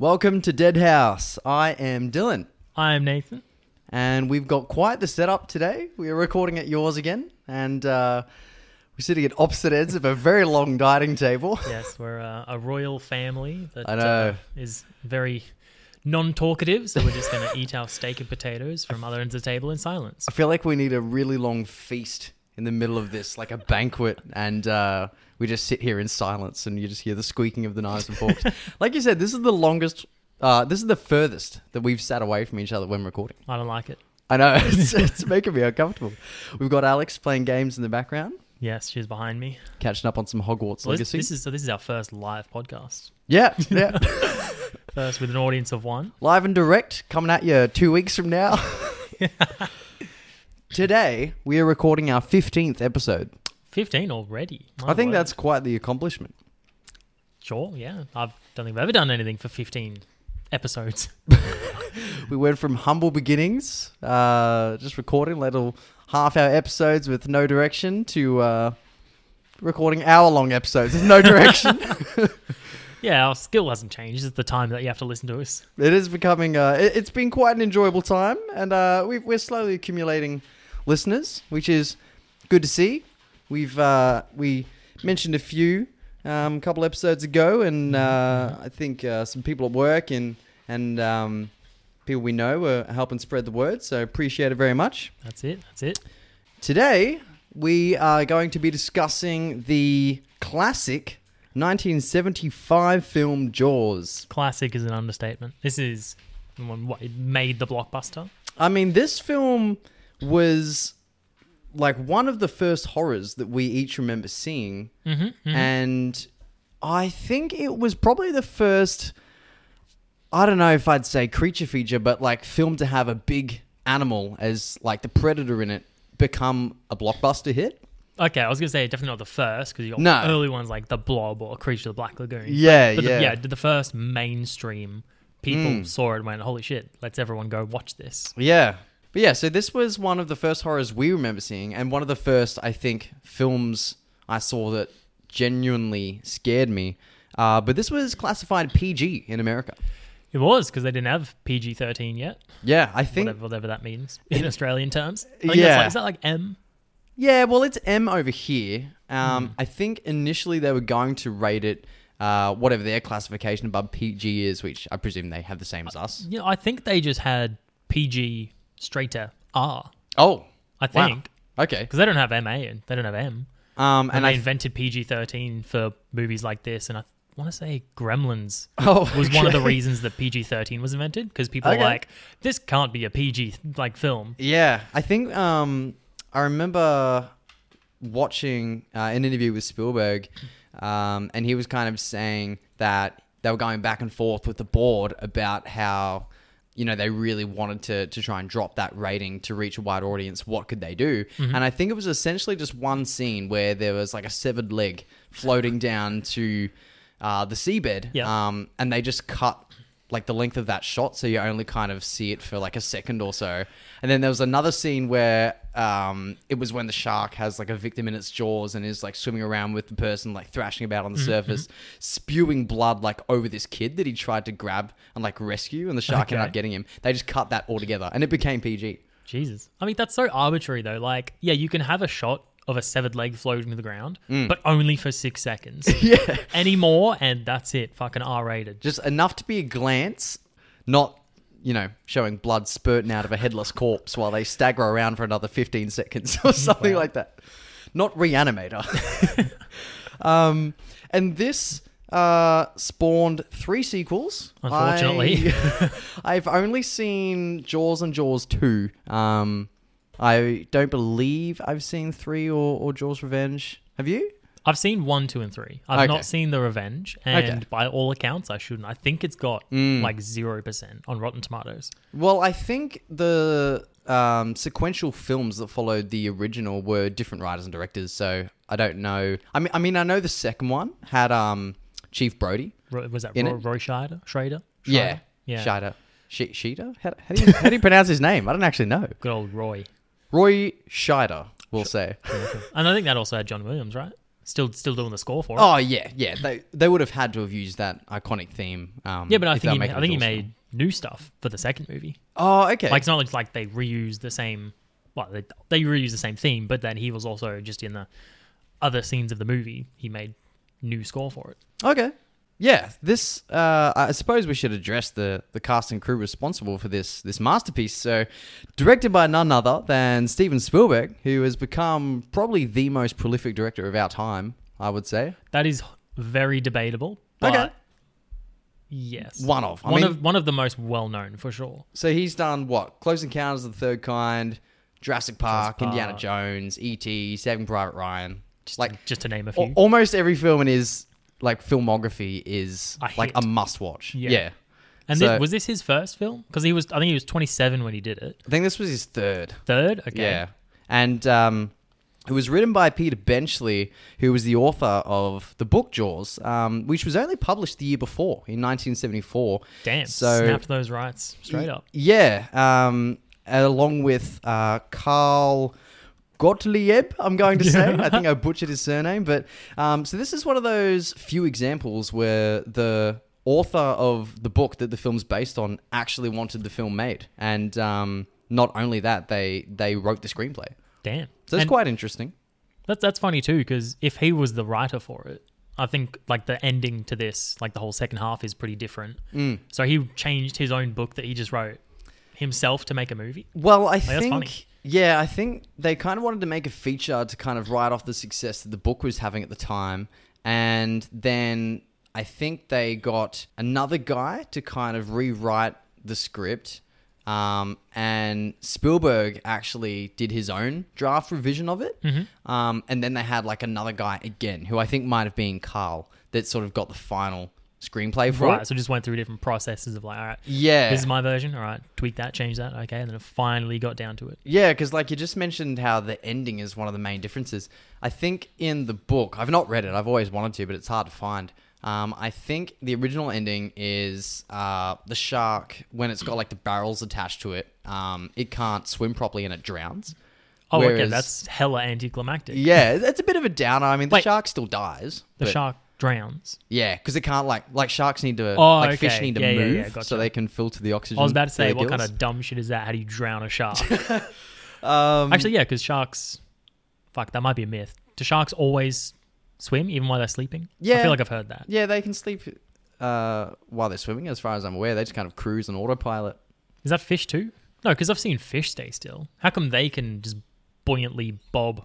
Welcome to Dead House. I am Dylan, I'm Nathan. and we've got quite the setup today. We are recording at yours again, and uh, we're sitting at opposite ends of a very long dining table. Yes, we're uh, a royal family that I know. Uh, is very non-talkative, so we're just going to eat our steak and potatoes from other ends of the table in silence. I feel like we need a really long feast in the middle of this, like a banquet, and uh, we just sit here in silence, and you just hear the squeaking of the knives and forks. like you said, this is the longest. Uh, this is the furthest that we've sat away from each other when recording. I don't like it. I know it's, it's making me uncomfortable. We've got Alex playing games in the background, Yes, she's behind me. catching up on some Hogwarts Well, this, Legacy. this is so. This is our first live podcast. yeah, yeah. First with an audience of one. Live and direct, coming at you two weeks from now. Today, we are recording our 15th episode. Fifteen already. My I think word. that's quite the accomplishment. sure. Yeah, I don't think I've ever done anything for fifteen episodes. We went from humble beginnings, uh, just recording little half hour episodes with no direction, to uh, recording hour long episodes with no direction. Yeah, our skill hasn't changed. It's the time that you have to listen to us. it is becoming, uh, it, it's been quite an enjoyable time, and uh, we we're slowly accumulating listeners, which is good to see. We've uh, we mentioned a few um, a couple episodes ago, and uh, I think uh, some people at work and and um, people we know are helping spread the word. So appreciate it very much. That's it. That's it. Today we are going to be discussing the classic 1975 film Jaws. Classic is an understatement. This is one- what it made the blockbuster. I mean, this film was like one of the first horrors that we each remember seeing. Mm-hmm, And I think it was probably the first, I don't know if I'd say creature feature, but like film to have a big animal as like the predator in it become a blockbuster hit. Okay, I was gonna say definitely not the first because you got No. early ones like the Blob or Creature of the Black Lagoon. Yeah, but yeah. The, yeah, the first mainstream people Mm. saw it and went, "Holy shit! Let's everyone go watch this." Yeah. But yeah, so this was one of the first horrors we remember seeing, and one of the first, I think, films I saw that genuinely scared me. Uh, but this was classified PG in America. It was because they didn't have PG thirteen yet, Yeah, I think. whatever, whatever that means in Australian terms. I think that's Yeah. like, is that like M? Yeah, well, it's M over here. Um, Hmm. I think initially they were going to rate it uh, whatever their classification above PG is, which I presume they have the same as us. Yeah, I think they just had PG straight to R. Oh, I wow. think Okay. because they don't have MA and they don't have M. Um, And, and they I invented PG thirteen for movies like this, and I want to say Gremlins oh, was one of the reasons that PG thirteen was invented because people Okay. are like, this can't be a PG like film. Yeah, I think um, I remember watching uh, an interview with Spielberg, um, and he was kind of saying that they were going back and forth with the board about how you know they really wanted to to try and drop that rating to reach a wide audience. What could they do? And I think it was essentially just one scene where there was like a severed leg floating down to uh, the seabed, Yeah. um, and they just cut like the length of that shot so you only kind of see it for like a second or so. And then there was another scene where um it was when the shark has like a victim in its jaws and is like swimming around with the person like thrashing about on the surface spewing blood like over this kid that he tried to grab and like rescue and the shark ended up getting him. They just cut that all together and it became pg Jesus, I mean that's so arbitrary though. Like, yeah, you can have a shot of a severed leg floating to the ground, Mm. but only for six seconds. yeah Any more, and that's it. Fucking R rated. just enough to be a glance not you know, showing blood spurting out of a headless corpse while they stagger around for another 15 seconds or something Wow. like that. Not Reanimator. um, and this uh, spawned three sequels. Unfortunately. I, I've only seen Jaws and Jaws 2. Um, I don't believe I've seen 3 or, or Jaws Revenge. Have you? I've seen one, two, and three. I've Okay. not seen the Revenge, and Okay. by all accounts, I shouldn't. I think it's got Mm. like zero percent on Rotten Tomatoes. Well, I think the um, sequential films that followed the original were different writers and directors, so I don't know. I mean, I mean, I know the second one had um, Chief Brody. Ro- Was that Roy? Roy Scheider? Schrader? Yeah, yeah. Scheiter. She- Sheeta? How, how, do you, how do you pronounce his name? I don't actually know. Good old Roy. Roy Scheider, we'll say. And I think that also had John Williams, right? still still doing the score for it. Oh yeah, yeah. They they would have had to have used that iconic theme. Um, yeah, but I if think they he, were ma- making I think he a Jaws made film. new stuff for the second movie. Oh, okay. Like it's not like- like they reused the same. Well, they, they reused the same theme, but then he was also just in the other scenes of the movie. He made new score for it. Okay. Yeah, this uh, I suppose we should address the the cast and crew responsible for this this masterpiece. So, directed by none other than Steven Spielberg, who has become probably the most prolific director of our time, I would say. That is very debatable. But Okay. Yes. One of. I one mean- of one of the most well known for sure. So he's done what? Close Encounters of the Third Kind, Jurassic Park, Jurassic Indiana Jones, E.T., Saving Private Ryan. Just like just to name a few. almost every film in his like filmography is A like hit. a must watch. Yeah. yeah. and so- thi- was this his first film? Because he was, I think he was 27 when he did it. I think this was his third. Third, okay. Yeah. And um, it was written by Peter Benchley, who was the author of the book Jaws, um, which was only published the year before in 1974. Damn. So- snapped those rights straight up. Yeah. Um, along with uh, Carl Gottlieb, I'm going to say. I think I butchered his surname. But um, so this is one of those few examples where the author of the book that the film's based on actually wanted the film made. And um, not only that, they, they wrote the screenplay. Damn. So it's quite interesting. That's that's funny too, because if he was the writer for it, I think like the ending to this, like the whole second half, is pretty different. Mm. So he changed his own book that he just wrote himself to make a movie. Well, I that's think, funny. Yeah, I think they kind of wanted to make a feature to kind of write off the success that the book was having at the time, and then I think they got another guy to kind of rewrite the script. Um, and Spielberg actually did his own draft revision of it. Mm-hmm. Um, and then they had like another guy again, who I think might have been Carl, that sort of got the final screenplay for Right. it. So just went through different processes of like, all right, Yeah. this is my version. All right, tweak that, change that. Okay, and then it finally got down to it. Yeah, because like you just mentioned how the ending is one of the main differences. I think in the book, I've not read it. I've always wanted to, but it's hard to find. Um, I think the original ending is uh, the shark when it's got like the barrels attached to it. Um, it can't swim properly and it drowns. Oh, okay, Whereas- that's hella anticlimactic. Yeah, it's a bit of a downer. I mean, the Wait. shark still dies. The shark drowns. Yeah, because it can't like like sharks need to Oh, like fish okay. need to Yeah, yeah, move yeah, gotcha. so they can filter the oxygen. I was about to say, their what kind gills. of dumb shit is that? How do you drown a shark? Um, Actually, yeah, because sharks. Fuck, that might be a myth. Do sharks always swim even while they're sleeping? I Yeah. feel like I've heard that. Yeah, they can sleep uh, while they're swimming, as far as I'm aware. They just kind of cruise on autopilot. Is that fish too? No, because I've seen fish stay still. How come they can just buoyantly bob?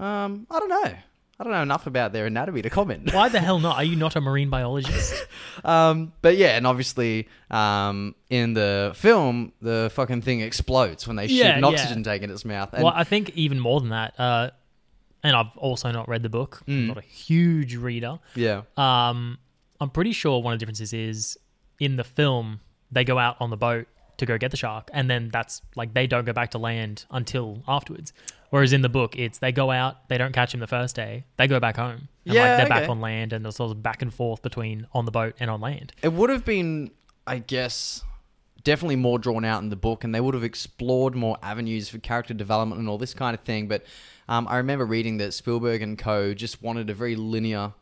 Um, I don't know. I don't know enough about their anatomy to comment. Why the hell not? Are you not a marine biologist? um, but yeah, and obviously, um, in the film, the fucking thing explodes when they shoot Yeah, an yeah. oxygen tank in its mouth. And well, I think even more than that. Uh, and I've also not read the book. Mm. I'm not a huge reader. yeah, Um, I'm pretty sure one of the differences is in the film they go out on the boat to go get the shark, and then that's like they don't go back to land until afterwards. Whereas in the book, it's they go out, they don't catch him the first day, they go back home, and Yeah, like they're okay. back on land, and they're sort of back and forth between on the boat and on land. it would have been, I guess, definitely more drawn out in the book, and they would have explored more avenues for character development and all this kind of thing. But um, I remember reading that Spielberg and co. just wanted a very linear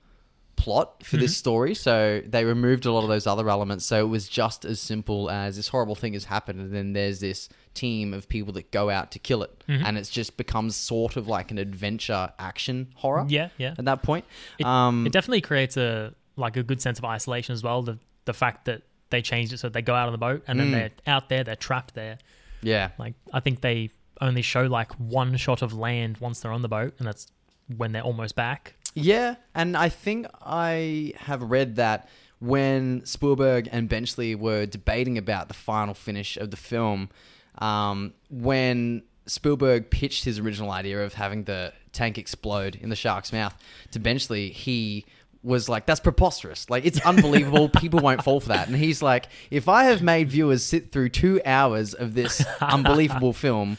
plot for this story, so they removed a lot of those other elements. So it was just as simple as this horrible thing has happened, and then there's this team of people that go out to kill it, and it's just becomes sort of like an adventure action horror. Yeah, yeah. At that point, It, um, it definitely creates a like a good sense of isolation as well. The the fact that they changed it so they go out on the boat and then Mm. they're out there, they're trapped there. yeah, Like I think they only show like one shot of land once they're on the boat, and that's when they're almost back. Yeah, and I think I have read that when Spielberg and Benchley were debating about the final finish of the film, um, when Spielberg pitched his original idea of having the tank explode in the shark's mouth to Benchley, he was like, "That's preposterous! Like it's unbelievable. People won't fall for that." And he's like, "If I have made viewers sit through two hours of this unbelievable film."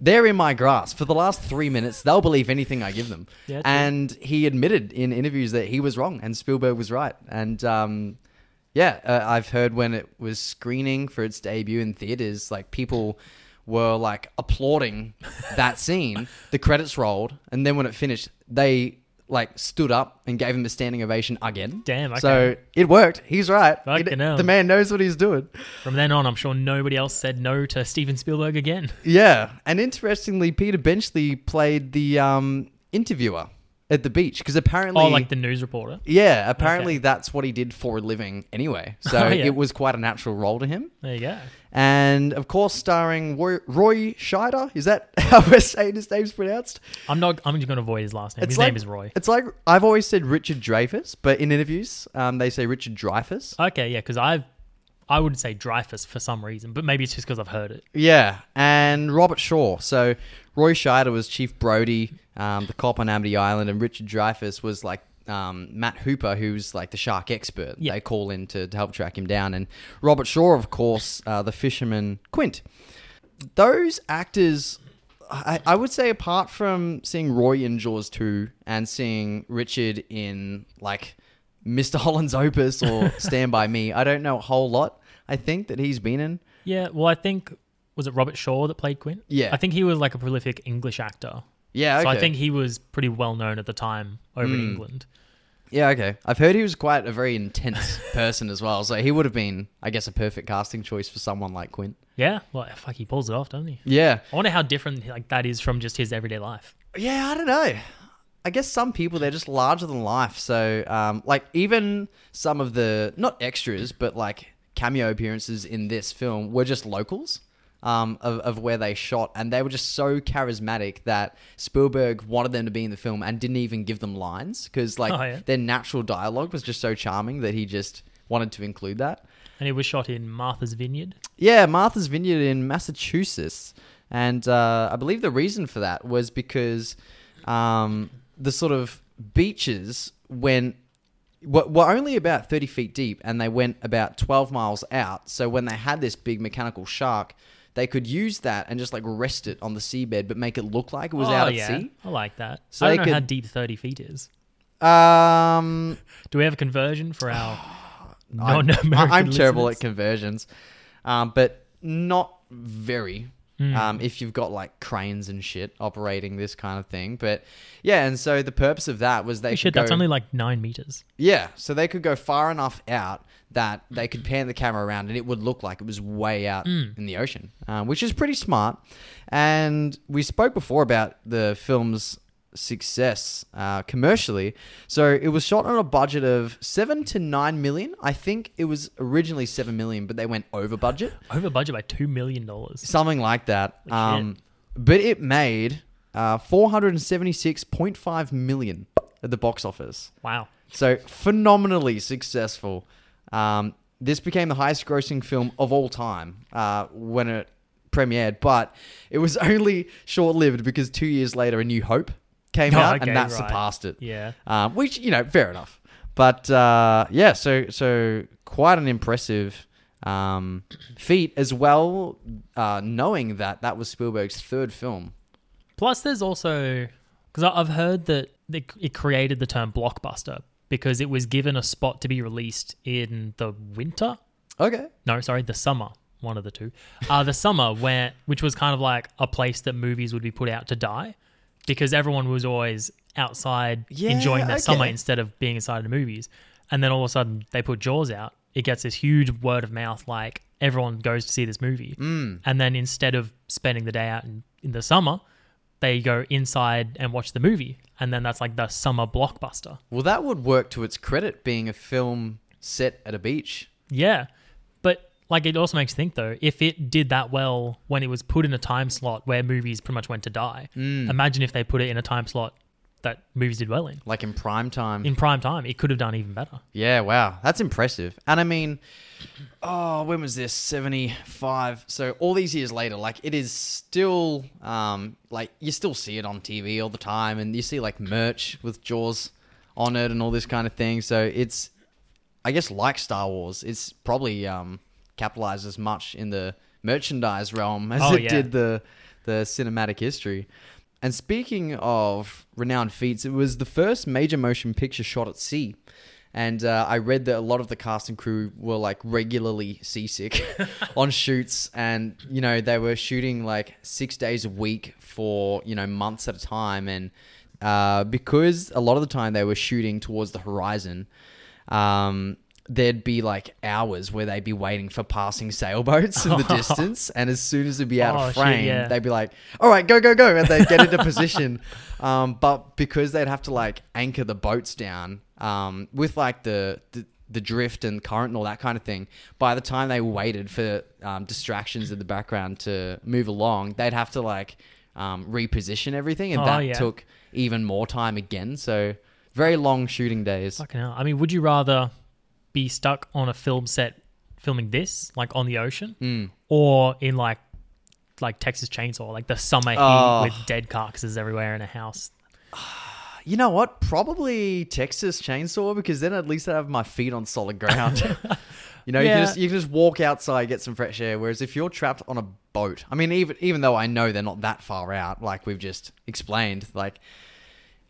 They're in my grasp. For the last three minutes, they'll believe anything I give them. Yeah, and he admitted in interviews that he was wrong and Spielberg was right. And um, yeah, uh, I've heard when it was screening for its debut in theaters, like people were like applauding that scene. The credits rolled, and then when it finished, they like stood up and gave him a standing ovation again. Damn, okay. So it worked. He's right. Fucking hell. the man knows what he's doing. From then on, I'm sure nobody else said no to Steven Spielberg again. Yeah, and interestingly, Peter Benchley played the um, interviewer at the beach because apparently, Oh, like the news reporter. yeah, apparently Okay. that's what he did for a living anyway. So Oh, yeah. it was quite a natural role to him. There you go. And of course, starring Roy, Roy Scheider. Is that how we're saying his name's pronounced? I'm not. I'm just going to avoid his last name. His like- name is Roy. It's like I've always said Richard Dreyfuss, but in interviews, um, they say Richard Dreyfuss. Okay, yeah, because I've. I would say Dreyfus for some reason, but maybe it's just because I've heard it. Yeah, and Robert Shaw. So Roy Scheider was Chief Brody, um, the cop on Amity Island, and Richard Dreyfuss was like um, Matt Hooper, who's like the shark expert. Yeah. They call in to, to help track him down, and Robert Shaw, of course, uh, the fisherman Quint. Those actors. I, I would say, apart from seeing Roy in Jaws 2 and seeing Richard in like Mr. Holland's Opus or Stand By Me, I don't know a whole lot. I think that he's been in. Yeah, well, I think was it Robert Shaw that played Quint? Yeah. I think he was like a prolific English actor. Yeah, So I think he was pretty well known at the time over in Mm. England. Yeah, okay. I've heard he was quite a very intense person as well, so he would have been, I guess, a perfect casting choice for someone like Quint. Yeah, well, fuck, he pulls it off, doesn't he? Yeah, I wonder how different like that is from just his everyday life. yeah. I don't know. I guess some people they're just larger than life. So, um, like even some of the not extras, but like cameo appearances in this film were just locals. Um, of, of where they shot, and they were just so charismatic that Spielberg wanted them to be in the film and didn't even give them lines because like Oh, yeah. their natural dialogue was just so charming that he just wanted to include that. And it was shot in Martha's Vineyard. Yeah, Martha's Vineyard in Massachusetts. And uh, I believe the reason for that was because um, the sort of beaches went were, were only about 30 feet deep and they went about 12 miles out. So when they had this big mechanical shark, they could use that and just like rest it on the seabed but make it look like it was oh, out at yeah. sea. I like that. So I don't know how deep 30 feet is. Um, Do we have a conversion for our I'm, I'm terrible at conversions, um, but not very. Hmm. Um, if you've got like cranes and shit operating this kind of thing, but yeah, and so the purpose of that was they could shit, go, that's only like nine meters. yeah, so they could go far enough out that they could pan the camera around and it would look like it was way out Hmm. in the ocean, um, which is pretty smart. And we spoke before about the film's success uh, commercially. So it was shot on a budget of seven to nine million. I think it was originally seven million, but they went over budget, Over budget by $2 million. something like that. Um, but it made uh, four hundred and seventy-six point five million at the box office. Wow. So phenomenally successful. Um, this became the highest grossing film of all time uh, when it premiered, but it was only short lived because two years later, A New Hope came Oh, out okay, and that right. surpassed it. Yeah. Um, which you know, fair enough. But uh, yeah, so so quite an impressive um, feat as well. Uh, knowing that that was Spielberg's third film. Plus, there's also because I've heard that it it created the term blockbuster because it was given a spot to be released in the winter. Okay. No, sorry, the summer. One of the two. Uh, the summer, where which was kind of like a place that movies would be put out to die, because everyone was always outside Yeah, enjoying their summer instead of being inside the movies. And then all of a sudden, they put Jaws out. It gets this huge word of mouth, like everyone goes to see this movie. Mm. And then instead of spending the day out in, in the summer, they go inside and watch the movie. And then that's like the summer blockbuster. Well, that would work to its credit, being a film set at a beach. Yeah. But like it also makes you think though, if it did that well when it was put in a time slot where movies pretty much went to die, Mm. imagine if they put it in a time slot that movies did well in. like in prime time. In prime time, it could have done even better. yeah, wow, that's impressive. And I mean, oh, when was this? Seventy five. So all these years later, like it is still, um, like you still see it on TV all the time, and you see like merch with Jaws on it and all this kind of thing. So it's, I guess, like Star Wars, it's probably um capitalized as much in the merchandise realm as Oh, it yeah. did the the cinematic history. And speaking of renowned feats, it was the first major motion picture shot at sea. And uh, I read that a lot of the cast and crew were like regularly seasick on shoots, and you know they were shooting like six days a week for you know months at a time, and uh, because a lot of the time they were shooting towards the horizon. Um, there'd be like hours where they'd be waiting for passing sailboats in the distance, and as soon as it'd be out Oh, of shit, frame, yeah. they'd be like, "All right, go, go, go," and they'd get into position. Um, but because they'd have to like anchor the boats down um, with like the, the the drift and current and all that kind of thing, by the time they waited for um, distractions in the background to move along, they'd have to like um, reposition everything, and Oh, that yeah. took even more time again. So very long shooting days. Fucking hell. I mean, would you rather be stuck on a film set filming this, like on the ocean, Mm. or in like like Texas Chainsaw, like the summer heat Oh. with dead carcasses everywhere in a house? You know what? Probably Texas Chainsaw because then at least I have my feet on solid ground. you know, you can just you can just walk outside, get some fresh air. Whereas if you're trapped on a boat, I mean, even even though I know they're not that far out, like we've just explained, like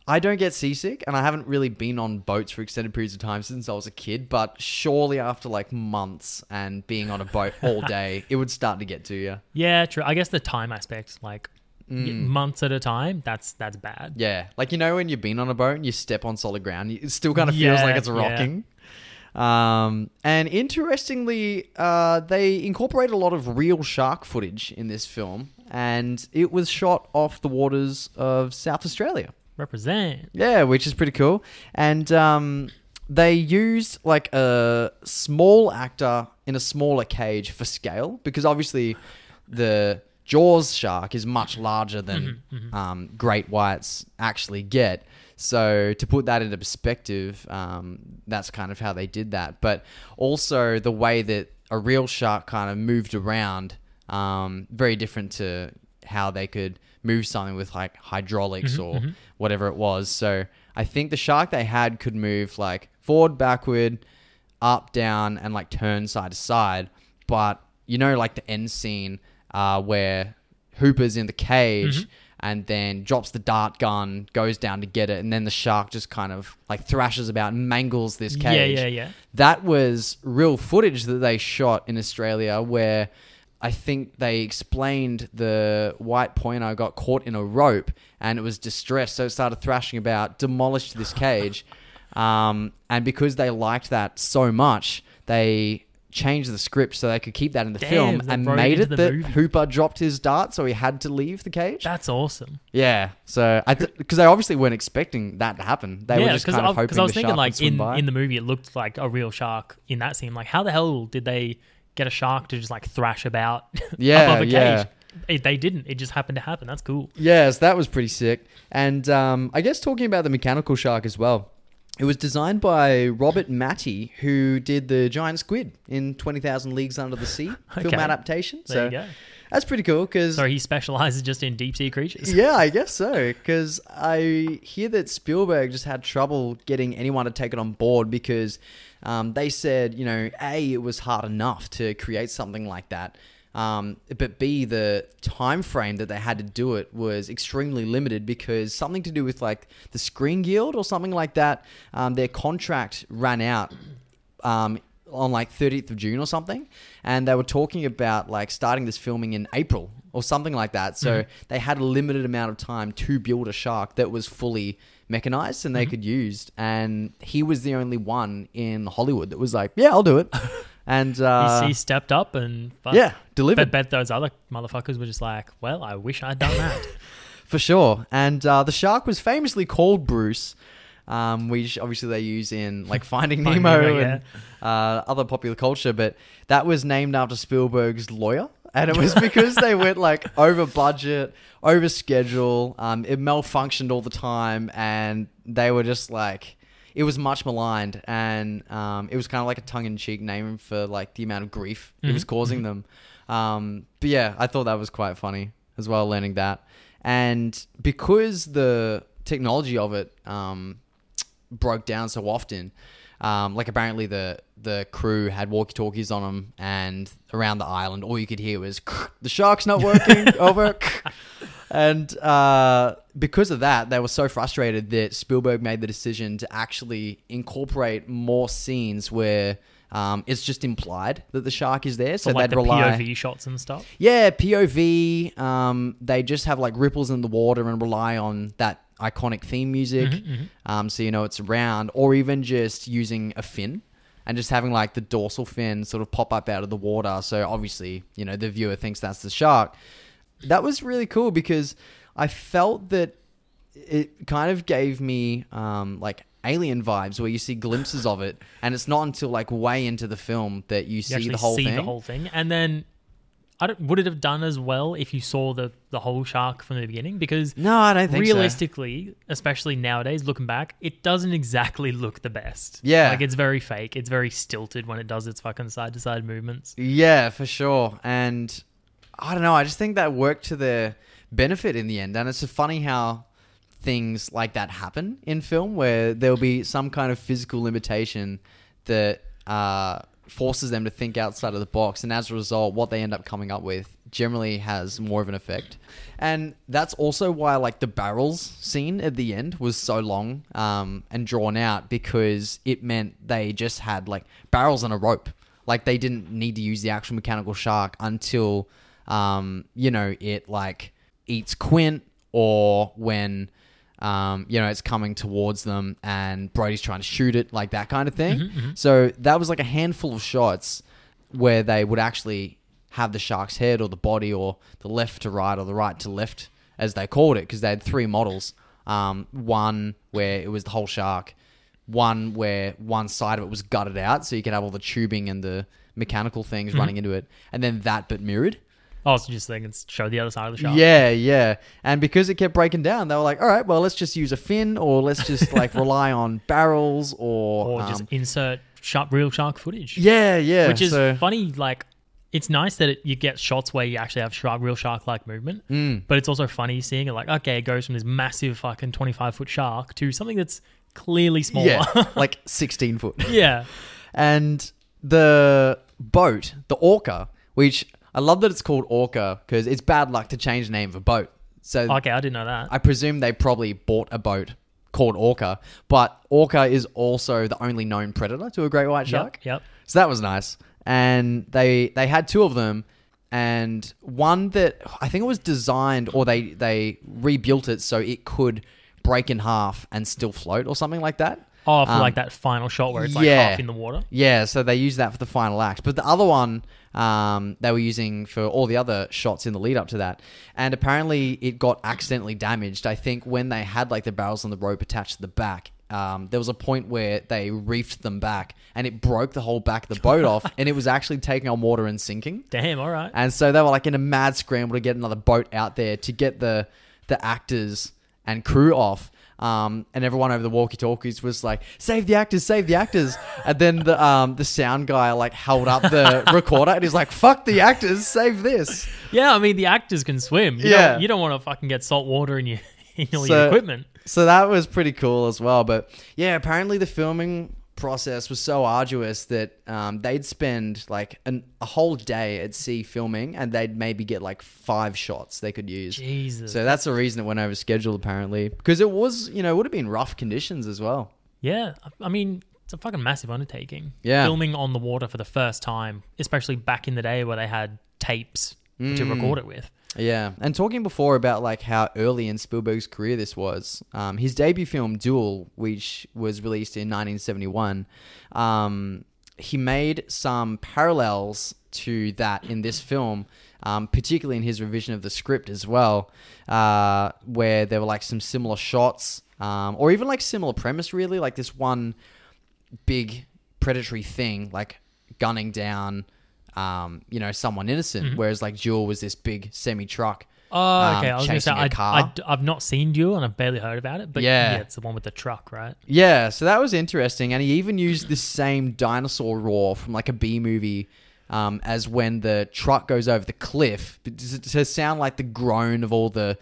I don't get seasick, and I haven't really been on boats for extended periods of time since I was a kid. But surely after like months and being on a boat all day, it would start to get to you. Yeah, true. I guess the time aspect, like Mm. months at a time, that's that's bad. Yeah, like you know when you've been on a boat and you step on solid ground, it still kind of feels Yeah, like it's yeah. rocking. Um, and interestingly, uh, they incorporate a lot of real shark footage in this film, and it was shot off the waters of South Australia. Represent. Yeah, which is pretty cool. And um, they used like a small actor in a smaller cage for scale because obviously the Jaws shark is much larger than um, great whites actually get. So to put that into perspective, um, that's kind of how they did that. But also the way that a real shark kind of moved around, um, very different to how they could move something with like hydraulics mm-hmm, or mm-hmm. whatever it was. So I think the shark they had could move like forward, backward, up, down, and like turn side to side. But you know, like the end scene uh, where Hooper's in the cage mm-hmm. and then drops the dart gun, goes down to get it, and then the shark just kind of like thrashes about and mangles this cage. Yeah, yeah, yeah. that was real footage that they shot in Australia where I think they explained the white pointer got caught in a rope and it was distressed, so it started thrashing about, demolished this cage. Um, and because they liked that so much, they changed the script so they could keep that in the Damn, film and it made it that movie. Hooper dropped his dart, so he had to leave the cage. That's awesome. yeah, so I because they obviously weren't expecting that to happen. They were just kind of hoping I was the thinking like in by. in the movie, it looked like a real shark in that scene. Like, how the hell did they get a shark to just like thrash about Yeah, above a cage? yeah. It, they didn't. It just happened to happen. That's cool. Yes, that was pretty sick. And um, I guess talking about the mechanical shark as well, it was designed by Robert Mattey, who did the giant squid in Twenty Thousand Leagues Under the Sea film adaptation. There so you go. that's pretty cool because So he specializes just in deep sea creatures. yeah, I guess so. Because I hear that Spielberg just had trouble getting anyone to take it on board because um, they said, you know, A, it was hard enough to create something like that. Um, but B, the time frame that they had to do it was extremely limited because something to do with like the Screen Guild or something like that. Um, their contract ran out um, on like 30th of June or something, and they were talking about like starting this filming in April or something like that. So they had a limited amount of time to build a shark that was fully mechanized and they could use. And he was the only one in Hollywood that was like, "Yeah, I'll do it." And uh, he, stepped up and fuck, yeah, delivered. Bet, bet those other motherfuckers were just like, well, I wish I'd done that. For sure. And uh, the shark was famously called Bruce, um, which obviously they use in like Finding Nemo Nemo, and uh, other popular culture. But that was named after Spielberg's lawyer. And it was because they went like over budget, over schedule. Um, it malfunctioned all the time. And they were just like, it was much maligned. And um, it was kind of like a tongue in cheek name for like the amount of grief it was Mhm, causing them. Um, but yeah, I thought that was quite funny as well, learning that. And because the technology of it um, broke down so often, um, like apparently the the crew had walkie talkies on them, and around the island, all you could hear was the shark's not working. over. And uh, because of that, they were so frustrated that Spielberg made the decision to actually incorporate more scenes where um, it's just implied that the shark is there. So So like they'd the rely. POV shots and stuff. Yeah, POV. Um, they just have like ripples in the water and rely on that iconic theme music, Mm-hmm, um, so you know it's around, or even just using a fin and just having like the dorsal fin sort of pop up out of the water. So obviously, you know, the viewer thinks that's the shark. That was really cool because I felt that it kind of gave me um, like alien vibes where you see glimpses of it. And it's not until like way into the film that you, You see the whole see thing. the whole thing, and then I don't, would it have done as well if you saw the the whole shark from the beginning? Because no i don't think so realistically, especially nowadays, looking back, it doesn't exactly look the best. Yeah. like it's very fake. It's very stilted when it does its fucking side to side movements. Yeah, for sure. And I don't know. I just think that worked to their benefit in the end. And it's funny how things like that happen in film, where there'll be some kind of physical limitation that uh, forces them to think outside of the box. And as a result, what they end up coming up with generally has more of an effect. And that's also why, like, the barrels scene at the end was so long um, and drawn out because it meant they just had, like, barrels and a rope. Like they didn't need to use the actual mechanical shark until, um, you know, it like eats Quint or when, um, you know, it's coming towards them and Brody's trying to shoot it, like that kind of thing. So that was like a handful of shots where they would actually have the shark's head or the body or the left to right or the right to left, as they called it, because they had three models. Um, one where it was the whole shark, one where one side of it was gutted out, so you could have all the tubing and the mechanical things running into it, and then that but mirrored. Oh, so just they can show the other side of the shark. Yeah, yeah. And because it kept breaking down, they were like, all right, well, let's just use a fin or let's just like rely on barrels or. or just um, insert shark, real shark footage. yeah, yeah. which is so- funny. Like, it's nice that it, you get shots where you actually have shark, real shark-like movement. Mm. But it's also funny seeing it. Like, okay, it goes from this massive fucking twenty-five foot shark to something that's clearly smaller. Yeah, like 16 foot. yeah. And the boat, the Orca, which I love that it's called Orca because it's bad luck to change the name of a boat. So Okay, I didn't know that. I presume they probably bought a boat called Orca, but Orca is also the only known predator to a great white shark. Yep. Yep. So that was nice. And they they had two of them and one that I think it was designed or they they rebuilt it so it could break in half and still float or something like that. Oh, for Um, like that final shot where it's like yeah. half in the water. Yeah, so they used that for the final act. But the other one um, they were using for all the other shots in the lead up to that. And apparently it got accidentally damaged. I think when they had like the barrels on the rope attached to the back, um, there was a point where they reefed them back and it broke the whole back of the boat off and it was actually taking on water and sinking. Damn. All right. And so they were like in a mad scramble to get another boat out there to get the the actors and crew off. Um, and everyone over the walkie-talkies was like, "Save the actors! Save the actors!" And then the um, the sound guy like held up the recorder and he's like, "Fuck the actors! Save this!" Yeah, I mean the actors can swim. You Yeah. Don't, you don't want to fucking get salt water in your in all So- your equipment. So that was pretty cool as well. But yeah, apparently the filming process was so arduous that um, they'd spend like an, a whole day at sea filming, and they'd maybe get like five shots they could use. Jesus. So that's the reason it went over schedule, apparently, because it was, you know, it would have been rough conditions as well. Yeah, I- mean, it's a fucking massive undertaking. Yeah. Filming on the water for the first time, especially back in the day where they had tapes to Mm. record it with. Yeah, and talking before about like how early in Spielberg's career this was, um, his debut film Duel, which was released in 1971, um, he made some parallels to that in this film, um, particularly in his revision of the script as well, uh, where there were like some similar shots, um, or even like similar premise, really, like this one big predatory thing, like gunning down, um, you know, someone innocent. Whereas like Duel was this big semi truck. Oh, um, okay. I was going to say, I. I, have not seen Duel and I've barely heard about it, but Yeah. yeah. it's the one with the truck, right? Yeah, so that was interesting, and he even used the same dinosaur roar from like a B movie. Um, as when the truck goes over the cliff to sound like the groan of all the,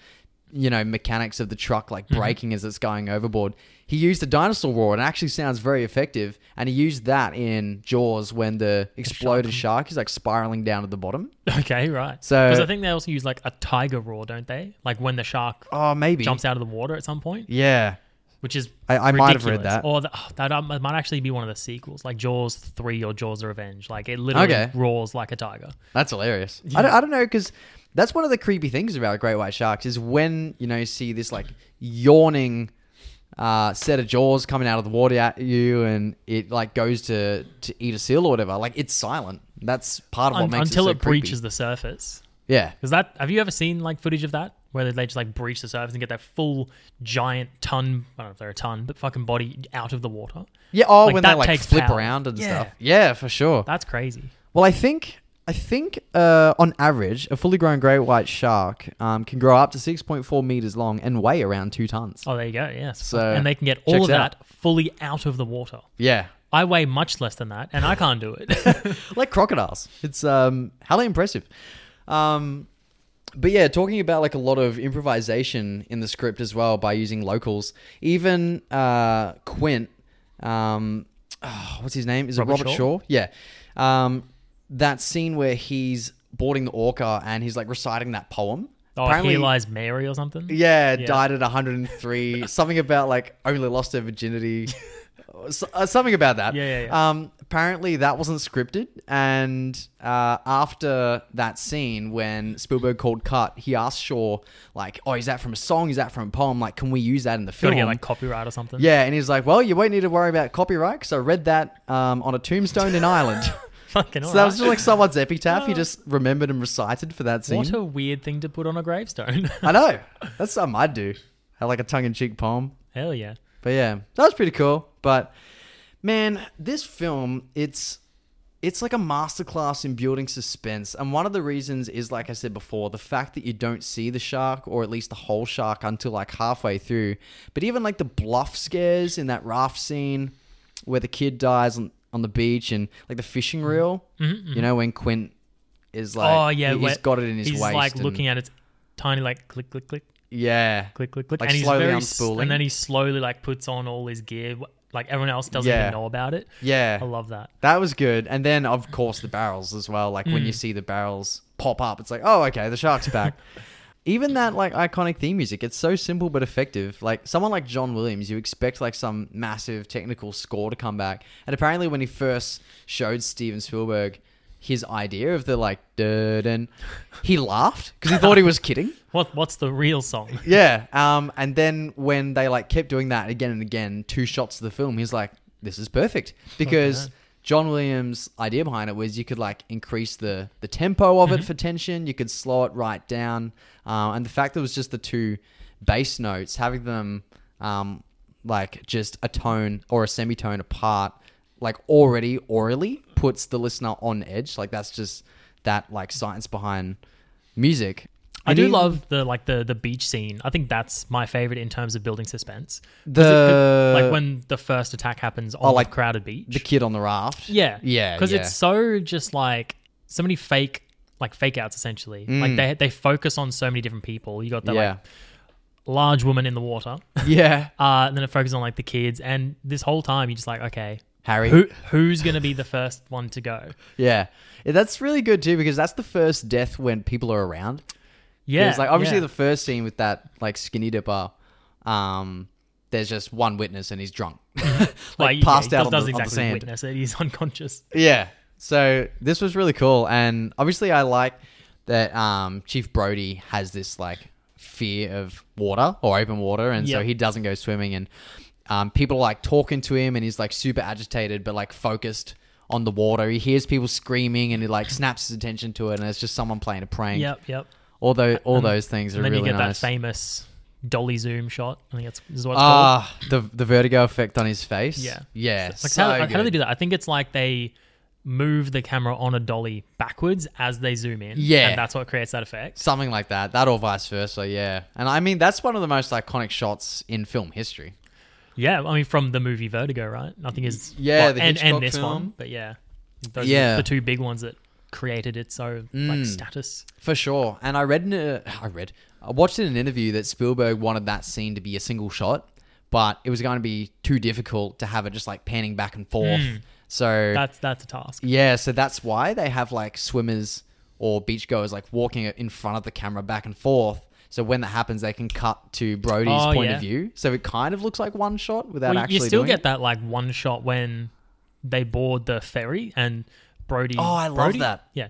you know, mechanics of the truck like mm-hmm. breaking as it's going overboard. He used the dinosaur roar, and it actually sounds very effective. And he used that in Jaws when the exploded shark is like spiraling down to the bottom. Okay, right. So- because I think they also use like a tiger roar, don't they? Like when the shark Oh, maybe. jumps out of the water at some point, Yeah, which is I, I might have read that. Or the, oh, that um, might actually be one of the sequels, like Jaws three or Jaws: The Revenge. Like it literally Okay. roars like a tiger. That's hilarious. I, don't, I don't know because That's one of the creepy things about great white sharks is when you know you see this like yawning uh, set of jaws coming out of the water at you, and it like goes to to eat a seal or whatever. Like it's silent. That's part of what Un- makes until it, so it creepy. breaches the surface. Yeah, Because that have you ever seen like footage of that where they just like breach the surface and get that full giant ton I don't know if they're a ton but fucking body out of the water? yeah. Oh, Like, when they like takes flip power. around and Yeah. stuff. Yeah, for sure. That's crazy. Well, I think I think uh, on average, a fully grown great white shark um, can grow up to six point four meters long and weigh around two tons. Oh, there you go. Yes. So, and they can get all checks of out. that fully out of the water. Yeah, I weigh much less than that, and I can't do it. like crocodiles. It's um hella impressive. Um, but yeah, talking about like a lot of improvisation in the script as well by using locals. Even uh, Quint, um, oh, what's his name? Is it Robert Shaw? Shaw? Yeah. Um, that scene where he's boarding the orca and he's like reciting that poem. oh, here lies Mary or something. Yeah, Yeah. died at 103. something about like only lost her virginity. Uh, something about that. Yeah, yeah, yeah. Um, apparently that wasn't scripted, and uh, after that scene, when Spielberg called cut, he asked Shaw like, "Oh, is that from a song? Is that from a poem? Like, can we use that in the film?" to get like copyright or something. yeah, and he's like, "Well, you won't need to worry about copyright because I read that um, on a tombstone in Ireland." Fucking so that was just like someone's epitaph. He just remembered and recited for that scene. What a weird thing to put on a gravestone. I know. That's something I'd do. Have like a tongue-in-cheek poem. Hell yeah. But yeah, that was pretty cool. But man, this film, it's it's like a masterclass in building suspense. And one of the reasons is like I said before, the fact that you don't see the shark or at least the whole shark until like halfway through. But even like the bluff scares in that raft scene where the kid dies on, on the beach and like the fishing reel, you know, when Quint is like Mm-hmm, oh yeah. he, has got it in his he's waist. like and- looking at its tiny like click click click Yeah. click click click, Like and he's slowly very unspooling. and then he slowly like puts on all his gear. Like everyone else doesn't Yeah. even know about it. Yeah. I love that. That was good. And then, of course, the barrels as well. Like when you mm. see the barrels pop up, it's like, oh, okay, the shark's back. Even that like iconic theme music, it's so simple but effective. Like someone like John Williams, you expect like some massive technical score to come back. And apparently, when he first showed Steven Spielberg his idea of the like, and he laughed because he thought he was kidding. What what's the real song? Yeah. Um, and then when they like kept doing that again and again, two shots of the film, he's like, "This is perfect," because. John Williams' idea behind it was you could like increase the the tempo of Mm-hmm. it for tension, you could slow it right down, uh, and the fact that it was just the two bass notes, having them um, like just a tone or a semitone apart, like already aurally puts the listener on edge. Like that's just that like science behind music. I do love the like the the beach scene. I think that's my favorite in terms of building suspense. 'Cause it- The- like when the first attack happens on Oh, like the crowded beach. the kid on the raft. yeah, Yeah, because yeah. it's so just like so many fake like fake outs essentially. Like they they focus on so many different people. You got that Mm. yeah, like large woman in the water, yeah. uh, and then it focuses on like the kids. And this whole time you're just like, okay, Harry. who who's gonna be the first one to go? Yeah. Yeah, that's really good too because that's the first death when people are around. Yeah, It's like obviously yeah. the first scene with that like skinny dipper, um, there's just one witness and he's drunk, like yeah, passed he out does, on, the, on the exactly sand. witness it. He's unconscious. Yeah. So this was really cool, and obviously I like that um, Chief Brody has this like fear of water or open water, and so he doesn't go swimming, and um, people are like talking to him, and he's like super agitated but like focused on the water. He hears people screaming, and he like snaps his attention to it, and it's just someone playing a prank. Yep, yep. All those all And- those things are And then really you get nice. that famous dolly zoom shot. I think that's is what it's called. Ah, the the vertigo effect on his face. Yeah. yeah. Like so how, like how do they do that? I think it's like they move the camera on a dolly backwards as they zoom in. Yeah. and that's what creates that effect. Something like that. That or vice versa. Yeah. And I mean that's one of the most iconic shots in film history. Yeah, I mean from the movie Vertigo, right? I think is Yeah, well, the and, and this film. one, but yeah, those Yeah. are the two big ones that created it so like Mm. status. For sure. And I read in a, I read I watched in an interview that Spielberg wanted that scene to be a single shot, but it was going to be too difficult to have it just like panning back and forth. Mm. So That's that's a task. yeah, so that's why they have like swimmers or beachgoers like walking in front of the camera back and forth. So when that happens, they can cut to Brody's Oh, point yeah. of view. So it kind of looks like one shot without Well, actually you still doing get it. that like one shot when they board the ferry and Brody. Oh, I love Brody? that. Yeah,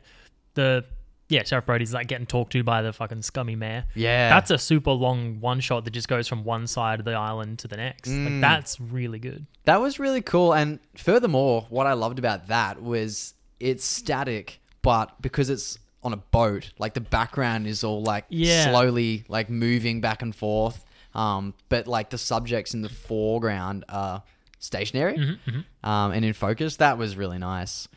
the yeah, Sheriff Brody's like getting talked to by the fucking scummy mayor. Yeah. That's a super long one shot that just goes from one side of the island to the next. Mm. Like that's really good. That was really cool. And furthermore, what I loved about that was it's static, but because it's on a boat, like the background is all like Yeah. slowly like moving back and forth. Um, but like the subjects in the foreground are stationary Mm-hmm, um, and in focus. That was really nice.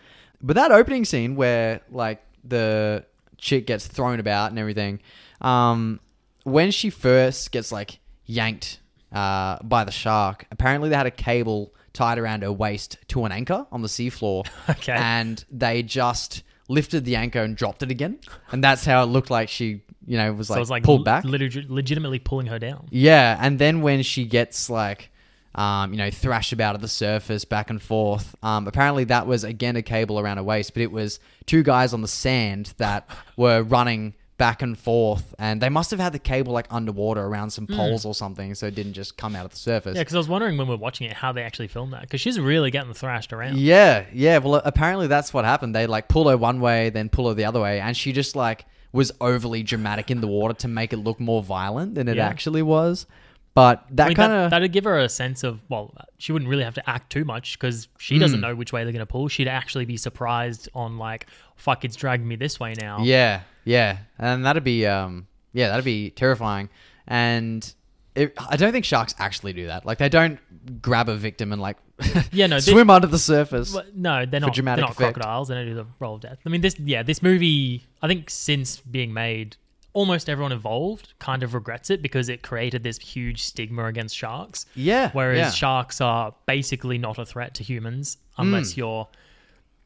But that opening scene where like the chick gets thrown about and everything, um, when she first gets like yanked uh, by the shark, apparently they had a cable tied around her waist to an anchor on the seafloor. Okay. And they just lifted the anchor and dropped it again. And that's how it looked like she, you know, was So like, it's like pulled l- back. legitimately pulling her down. Yeah, and then when she gets like, um, you know, thrash about at the surface back and forth, um, apparently that was again a cable around her waist, but it was two guys on the sand that were running back and forth, and they must have had the cable like underwater around some poles or something, so it didn't just come out of the surface. Yeah, because I was wondering when we were watching it how they actually filmed that because she's really getting thrashed around. Yeah, yeah. Well, apparently that's what happened. They like pull her one way, then pull her the other way, and she just like was overly dramatic in the water to make it look more violent than it Yeah. actually was. But that I mean, kind of that, would give her a sense of well, she wouldn't really have to act too much because she doesn't Hmm. know which way they're gonna pull. She'd actually be surprised on like, fuck, it's dragging me this way now. Yeah, yeah, and that'd be um, yeah, that'd be terrifying. And it, I don't think sharks actually do that. Like they don't grab a victim and like Yeah, no, swim under the surface. But no, they're not. they're not effect. crocodiles. They don't do the roll of death. I mean, this yeah, this movie. I think since being made, almost everyone involved kind of regrets it because it created this huge stigma against sharks. Yeah, Whereas yeah. sharks are basically not a threat to humans unless hmm. you're,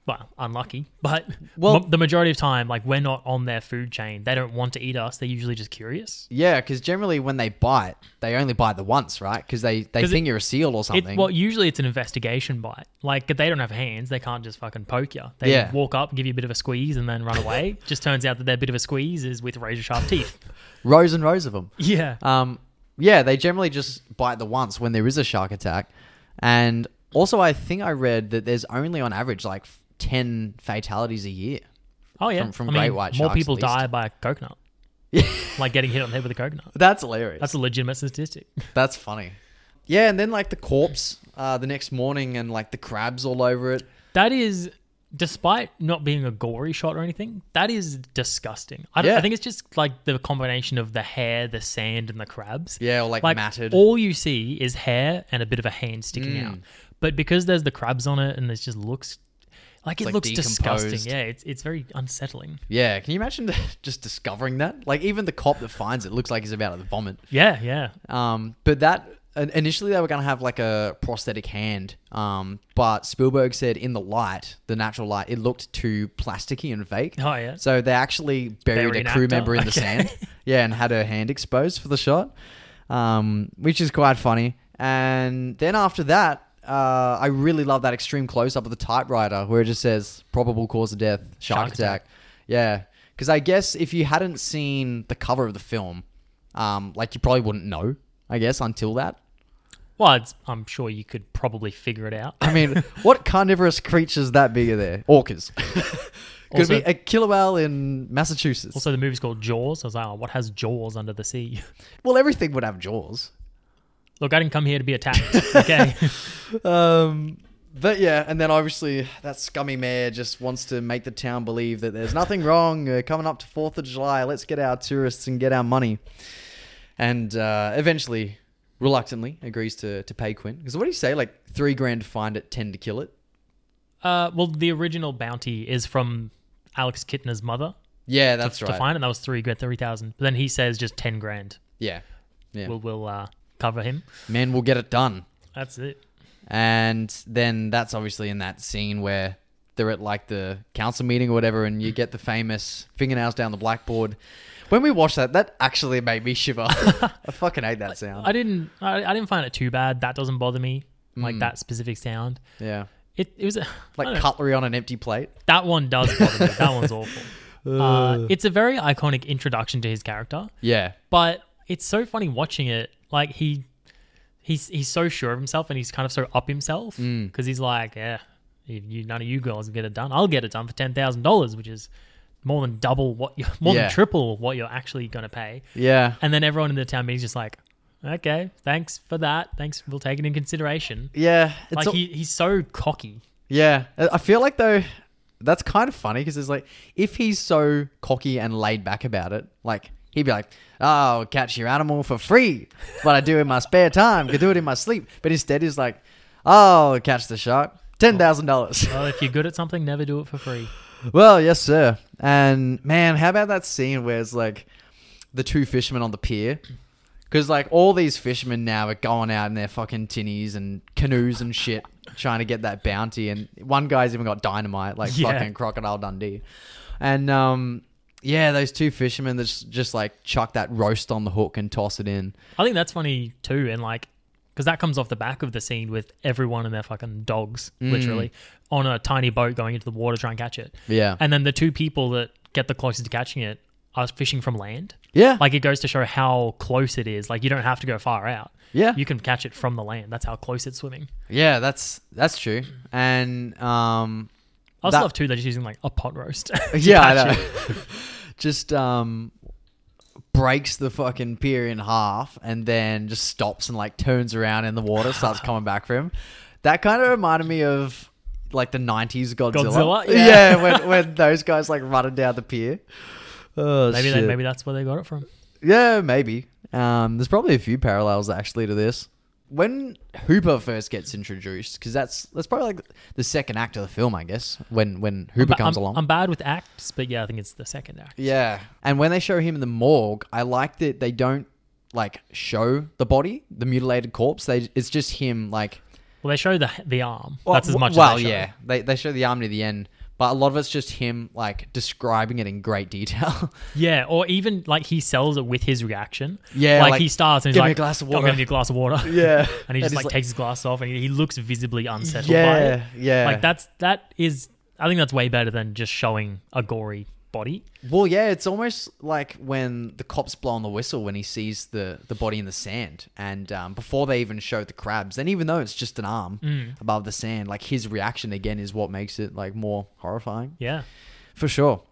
well, unlucky. But Well- well, the majority of time, like we're not on their food chain. They don't want to eat us. They're usually just curious. Yeah, because generally when they bite, they only bite the once, right? Because they they 'Cause think it- you're a seal or It, something. well, usually it's an investigation bite. Like they don't have hands, they can't just fucking poke you. They Yeah. walk up, give you a bit of a squeeze, and then run away. just turns out that their bit of a squeeze is with razor sharp teeth. rows and rows of them. Yeah. Um, yeah, they generally just bite the once when there is a shark attack. And also, I think I read that there's only on average like 10 fatalities a year. Oh yeah. from- from I mean, great white more sharks, More people die by a coconut. like getting hit on the head with a coconut. That's hilarious. That's a legitimate statistic. That's funny. Yeah, and then like the corpse uh, the next morning and like the crabs all over it. That is, despite not being a gory shot or anything, that is disgusting. I, Yeah. I think it's just like the combination of the hair, the sand, and the crabs. Yeah, or like, like matted. all you see is hair and a bit of a hand sticking Mm. out. But because there's the crabs on it and it just looks like it like, looks disgusting. Yeah, it's it's very unsettling. yeah, can you imagine just discovering that? Like even the cop that finds it looks like he's about to vomit. Yeah, yeah. Um, but that initially they were going to have like a prosthetic hand. Um, but Spielberg said in the light, the natural light, it looked too plasticky and fake. Oh yeah. So they actually buried a crew actor? member in the sand. Yeah, and had her hand exposed for the shot, um, which is quite funny. And then after that, uh, I really love that extreme close up of the typewriter where it just says probable cause of death, shark, Shark attack. attack. Yeah, because I guess if you hadn't seen the cover of the film, um, like you probably wouldn't know. I guess until that. Well, it's, I'm sure you could probably figure it out. I mean, what carnivorous creatures that big are there? Orcas. Could Also- be a killer whale in Massachusetts. Also, the movie's called Jaws. I was like, oh, what has Jaws under the sea? well, everything would have jaws. Look, I didn't come here to be attacked. Okay. Um, but yeah, and then obviously that scummy mayor just wants to make the town believe that there's nothing wrong uh, coming up to Fourth of July. Let's get our tourists and get our money, and uh, eventually, reluctantly, agrees to to pay Quint. Because what do you say? Like three grand to find it, ten to kill it. uh, well, the original bounty is from Alex Kintner's mother Yeah, to, that's to right. find it. That was three grand, three thousand. But then he says just ten grand. Yeah, yeah. We'll, we'll uh, cover him. Man, we'll get it done. That's it. And then that's obviously in that scene where they're at like the council meeting or whatever, and you get the famous fingernails down the blackboard. When we watched that, that actually made me shiver. I fucking hate that sound. I didn't. I, I didn't find it too bad. That doesn't bother me. Mm. Like that specific sound. yeah, It, it was a, like don't know. cutlery on an empty plate. that one does bother me. That one's awful. Uh, it's a very iconic introduction to his character, Yeah, but it's so funny watching it. Like he, he's he's so sure of himself, and he's kind of so up himself because Mm. he's like, yeah, if you, none of you girls get it done, I'll get it done for ten thousand dollars, which is more than double what you more Yeah. than triple what you're actually gonna pay. Yeah. And then everyone in the town meeting's just like, okay, thanks for that. Thanks, we'll take it in consideration. Yeah. It's like al- he, he's so cocky. Yeah, I I feel like though that's kind of funny because it's like if he's so cocky and laid back about it, like he'd be like, "Oh, I'll catch your animal for free, what I do in my spare time, could do it in my sleep." But instead, he's like, "Oh, I'll catch the shark, ten thousand dollars." Well, if you're good at something, never do it for free. Well, yes, sir. And man, how about that scene where it's like the two fishermen on the pier? Because like all these fishermen now are going out in their fucking tinnies and canoes and shit, trying to get that bounty. And one guy's even got dynamite, like Yeah. fucking Crocodile Dundee. And um, yeah, those two fishermen that just, just like chuck that roast on the hook and toss it in. I think that's funny too, and like, because that comes off the back of the scene with everyone and their fucking dogs, Mm. literally, on a tiny boat going into the water to try and catch it. Yeah, And then the two people that get the closest to catching it are fishing from land. yeah, Like it goes to show how close it is. Like you don't have to go far out. yeah, You can catch it from the land. That's how close it's swimming. yeah. That's that's true. And um, I also That- love too they're just using like a pot roast. yeah, I know. just um breaks the fucking pier in half and then just stops and like turns around in the water, starts coming back for him. That kind of reminded me of like the '90s Godzilla. Godzilla? Yeah, Yeah. when when those guys like running down the pier. Oh, Maybe they, maybe that's where they got it from. Yeah, maybe. Um, there's probably a few parallels actually to this. When Hooper first gets introduced, because that's that's probably like the second act of the film, I guess. When when Hooper ba- comes I'm- along, I'm bad with acts, but yeah, I think it's the second act. Yeah. And when they show him in the morgue, I like that they don't like show the body, the mutilated corpse. They it's just him like Well, they show the the arm. That's as much Well, as they yeah. They they show the arm near the end, but a lot of it's just him like describing it in great detail. Yeah, or even like he sells it with his reaction. Yeah, like, like, he starts and he's "Give me like, a glass of "I'm water." gonna need a glass of water. yeah. and he just he's like, takes his glass off, and he, looks visibly unsettled by Yeah, yeah. Like that's that is. I think that's way better than just showing a gory body. Well, yeah, it's almost like when the cops blow on the whistle when he sees the, the body in the sand, and um, before they even show the crabs, and even though it's just an arm Mm. above the sand, like his reaction again is what makes it like more horrifying. Yeah, For sure.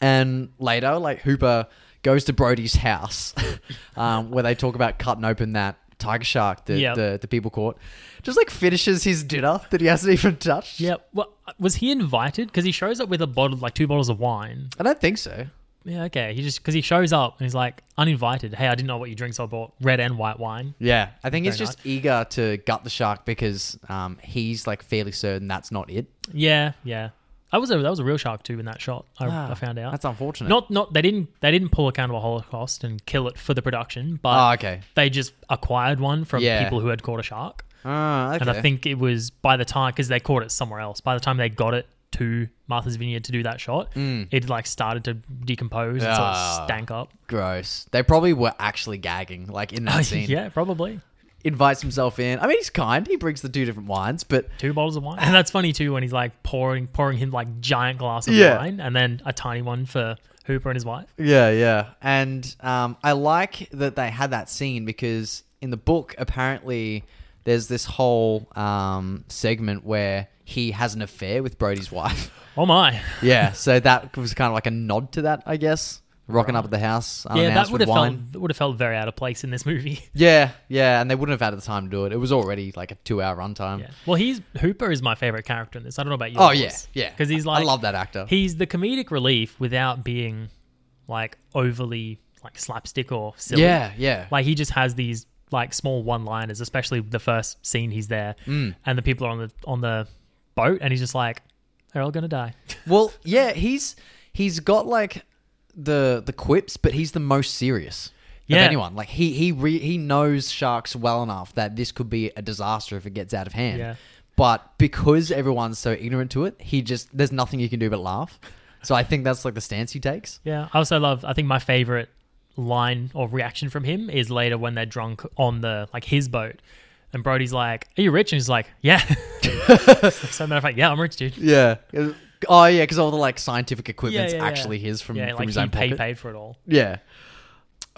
And later, like Hooper goes to Brody's house, um, where they talk about cutting open that tiger shark that Yep. the, the people caught. Just like finishes his dinner that he hasn't even touched. yeah. Well, was he invited? Because he shows up with a bottle, like two bottles of wine. I don't think so. Yeah, okay. He just because he shows up and he's like uninvited. Hey, I didn't know what you drink, so I bought red and white wine. Yeah, I think he's Very just eager to gut the shark because um, he's like fairly certain that's not it. Yeah, yeah. That was a that was a real shark too in that shot. I, Ah, I found out. That's unfortunate. Not not they didn't they didn't pull a Cannibal Holocaust and kill it for the production, but Oh, okay. they just acquired one from Yeah. people who had caught a shark. Ah, okay. And I think it was by the time because they caught it somewhere else. By the time they got it to Martha's Vineyard to do that shot, it like started to decompose and sort Mm. Ah. of stank up. gross. They probably were actually gagging, like in that scene. yeah, probably Invites himself in. I mean, he's kind. He brings the two different wines, but two bottles of wine, and that's funny too when he's like pouring pouring him like giant glass of Yeah. wine, and then a tiny one for Hooper and his wife. Yeah, yeah. And um, I like that they had that scene because in the book, apparently, there's this whole um, segment where he has an affair with Brody's wife. Oh my! yeah, so that was kind of like a nod to that, I guess. Rocking up at the house, Yeah, that unannounced would with have wine. felt would have felt very out of place in this movie. Yeah, yeah, and they wouldn't have had the time to do it. It was already like a two-hour runtime. Yeah. Well, he's Hooper is my favorite character in this. I don't know about you. Oh yeah, yeah. Because he's like I love that actor. He's the comedic relief without being like overly like slapstick or silly. yeah, yeah. Like he just has these like small one-liners, especially the first scene he's there, Mm. and the people are on the on the boat, and he's just like, "They're all gonna die." Well, yeah, he's he's got like the the quips, but he's the most serious Yeah. of anyone. Like he he re- he knows sharks well enough that this could be a disaster if it gets out of hand. Yeah. But because everyone's so ignorant to it, he just there's nothing you can do but laugh. So I think that's like the stance he takes. Yeah. I also love. I think my favorite line or reaction from him is later when they're drunk on the like his boat, and Brody's like, "Are you rich?" And he's like, "Yeah." so matter of fact, yeah, I'm rich, dude. Yeah. Oh yeah, because all the like scientific equipment's yeah, yeah. actually his from, yeah, from like his he own paid pocket. paid for it all. Yeah.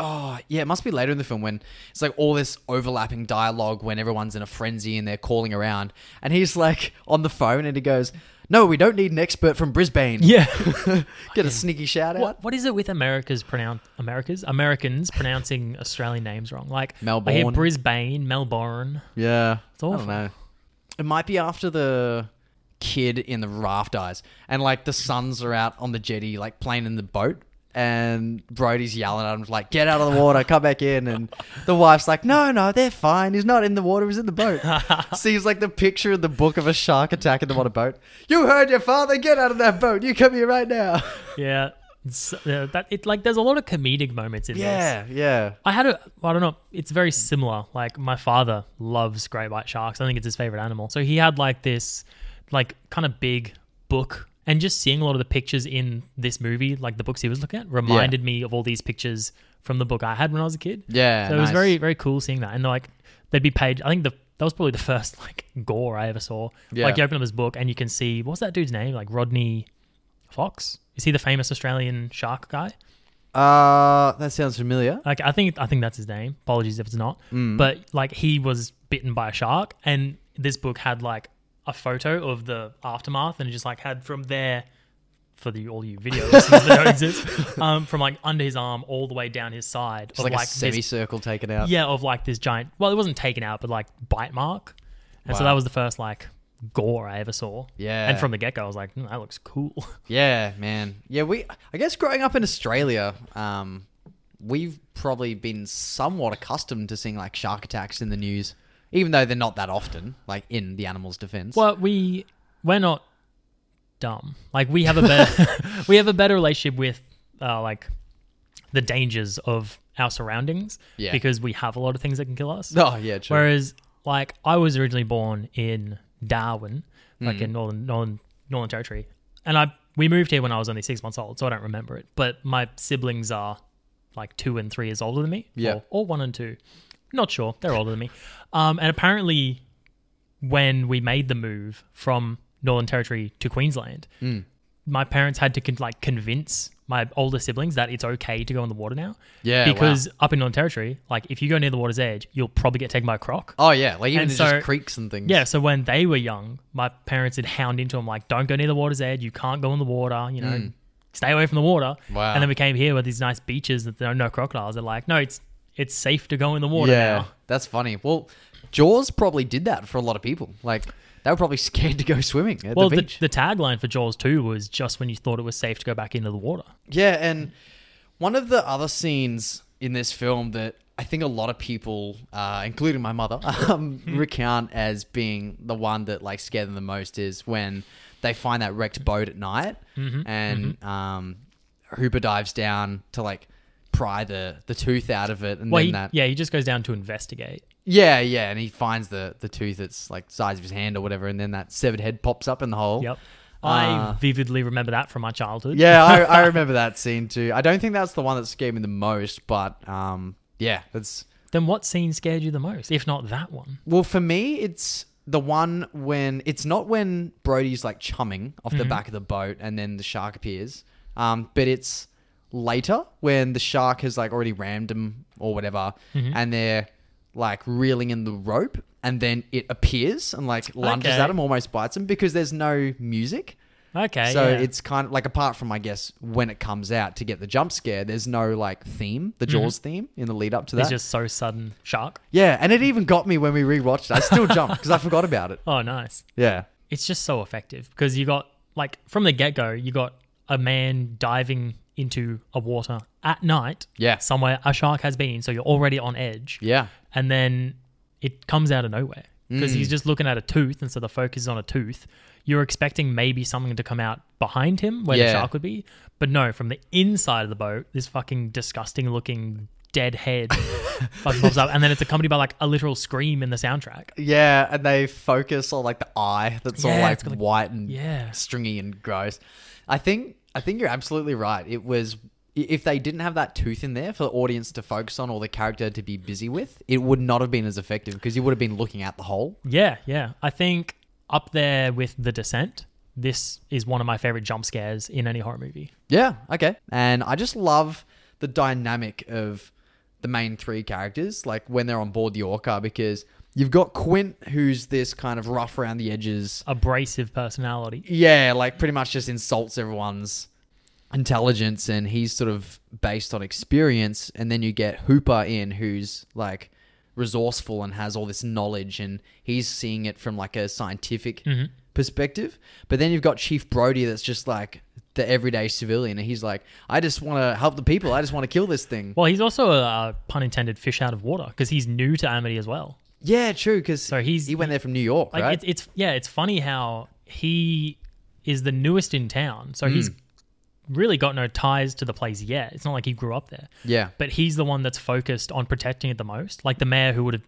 Oh, yeah, it must be later in the film when it's like all this overlapping dialogue when everyone's in a frenzy and they're calling around. And he's like on the phone and he goes, No, we don't need an expert from Brisbane. Yeah. Get a sneaky shout out. what, what is it with America's pronounce America's Americans pronouncing Australian names wrong? Like I hear Melbourne. Brisbane, Melbourne. Yeah. It's awful. I don't know. It might be after the kid in the raft dies, and like the sons are out on the jetty, like playing in the boat, and Brody's yelling at him like, "Get out of the water, come back in." And the wife's like, "No, no, they're fine. He's not in the water. He's in the boat." Seems like the picture in the book of a shark attacking them on a boat. You heard your father. Get out of that boat. You come here right now. Yeah. It's, uh, that it like there's a lot of comedic moments in this. yeah, yeah. I had a, I don't know, it's very similar. Like my father loves great white sharks. I think it's his favorite animal. So he had like this, like kind of big book, and just seeing a lot of the pictures in this movie, like the books he was looking at, reminded me of all these pictures from the book I had when I was a kid. Yeah, So it was very very cool seeing that, and like they'd be paid. I think the that was probably the first like gore I ever saw. Yeah. Like you open up his book and you can see what's that dude's name? Like Rodney Fox. Is he the famous Australian shark guy? Uh, that sounds familiar. Like I think I think that's his name. Apologies if it's not. Mm. But like he was bitten by a shark, and this book had like a photo of the aftermath, and just like had from there for the all you video listeners that don't exist, um, from like under his arm all the way down his side, It's of like, like a this- semicircle taken out. yeah, of like this giant. Well, it wasn't taken out, but like bite mark, and so that was the first like gore I ever saw. Yeah. and from the get go, I was like, "Hmm, that looks cool. Yeah, man. Yeah, we. I guess growing up in Australia, um, we've probably been somewhat accustomed to seeing like shark attacks in the news, even though they're not that often. Like in the animal's defense. Well, we we're not dumb. Like we have a better we have a better relationship with uh, like the dangers of our surroundings Yeah. because we have a lot of things that can kill us. Oh yeah, true. Whereas like I was originally born in Darwin, like Mm. in northern northern Northern Territory, and I we moved here when I was only six months old, so I don't remember it. But my siblings are like two and three years older than me, Yeah. or, or one and two. Not sure. They're older than me. Um, and apparently, when we made the move from Northern Territory to Queensland, Mm. my parents had to con- like convince my older siblings that it's okay to go in the water now. Yeah, wow. because up in Northern Territory, like if you go near the water's edge, you'll probably get taken by a croc. oh yeah, like even so- just creeks and things. Yeah, so when they were young, my parents would hound into them like, "Don't go near the water's edge. You can't go in the water. You know, stay away from the water." Mm. Wow. And then we came here with these nice beaches that there are no crocodiles. They're like, "No, it's it's safe to go in the water yeah, now." That's funny. Well, Jaws probably did that for a lot of people. Like they were probably scared to go swimming at Well, the the, beach. the tagline for Jaws 2 was just when you thought it was safe to go back into the water. Yeah, and one of the other scenes in this film that I think a lot of people, uh, including my mother, um, recount as being the one that like scared them the most is when they find that wrecked boat at night, and Um, Hooper dives down to like pry the the tooth out of it, and Well, then he, that yeah, he just goes down to investigate. yeah yeah, and he finds the the tooth that's like the size of his hand or whatever, and then that severed head pops up in the hole. Yep. Uh, I vividly remember that from my childhood. Yeah, I, I remember that scene too. I don't think that's the one that scared me the most, but um, yeah, that's Then what scene scared you the most, if not that one? well for me. It's the one when it's not when Brody's like chumming off the back of the boat and then the shark appears, um, but it's later when the shark has like already rammed him or whatever, mm-hmm. and they're like reeling in the rope, and then it appears and like lunges Okay. at him, almost bites him because there's no music. Okay. So yeah. it's kind of like apart from I guess when it comes out to get the jump scare, there's no like theme, the mm-hmm. Jaws theme in the lead up to that. it's just so sudden shark. yeah, and it even got me when we rewatched it. I still jumped because I forgot about it. Oh, nice. Yeah, It's just so effective because you got like from the get go, you got a man diving into a water at night. Yeah. Somewhere a shark has been, so you're already on edge. yeah, and then it comes out of nowhere because Mm. he's just looking at a tooth, and so the focus is on a tooth. You're expecting maybe something to come out behind him where Yeah. the shark would be, but no, from the inside of the boat, this fucking disgusting looking dead head fucking pops up, and then it's accompanied by like a literal scream in the soundtrack. yeah. And they focus on like the eye that's all like got, like- white and Yeah. stringy and gross. I think I think you're absolutely right. It was if they didn't have that tooth in there for the audience to focus on or the character to be busy with, it would not have been as effective because you would have been looking at the hole. Yeah, yeah. I think up there with The Descent, this is one of my favorite jump scares in any horror movie. Yeah, okay. And I just love the dynamic of the main three characters, like when they're on board the Orca, because you've got Quint, who's this kind of rough around the edges. Abrasive personality. Yeah, like pretty much just insults everyone's intelligence, and he's sort of based on experience. And then you get Hooper in, who's like resourceful and has all this knowledge, and he's seeing it from like a scientific hmm perspective. But then you've got Chief Brody that's just like the everyday civilian, and he's like, I just want to help the people. I just want to kill this thing. Well, he's also a, uh pun intended fish out of water because he's new to Amity as well. Yeah, true. Because So he's he went there from New York, like right? it's, it's yeah, it's funny how he is the newest in town, so he's really got no ties to the place yet. It's not like he grew up there, yeah, but he's the one that's focused on protecting it the most. Like the mayor who would have,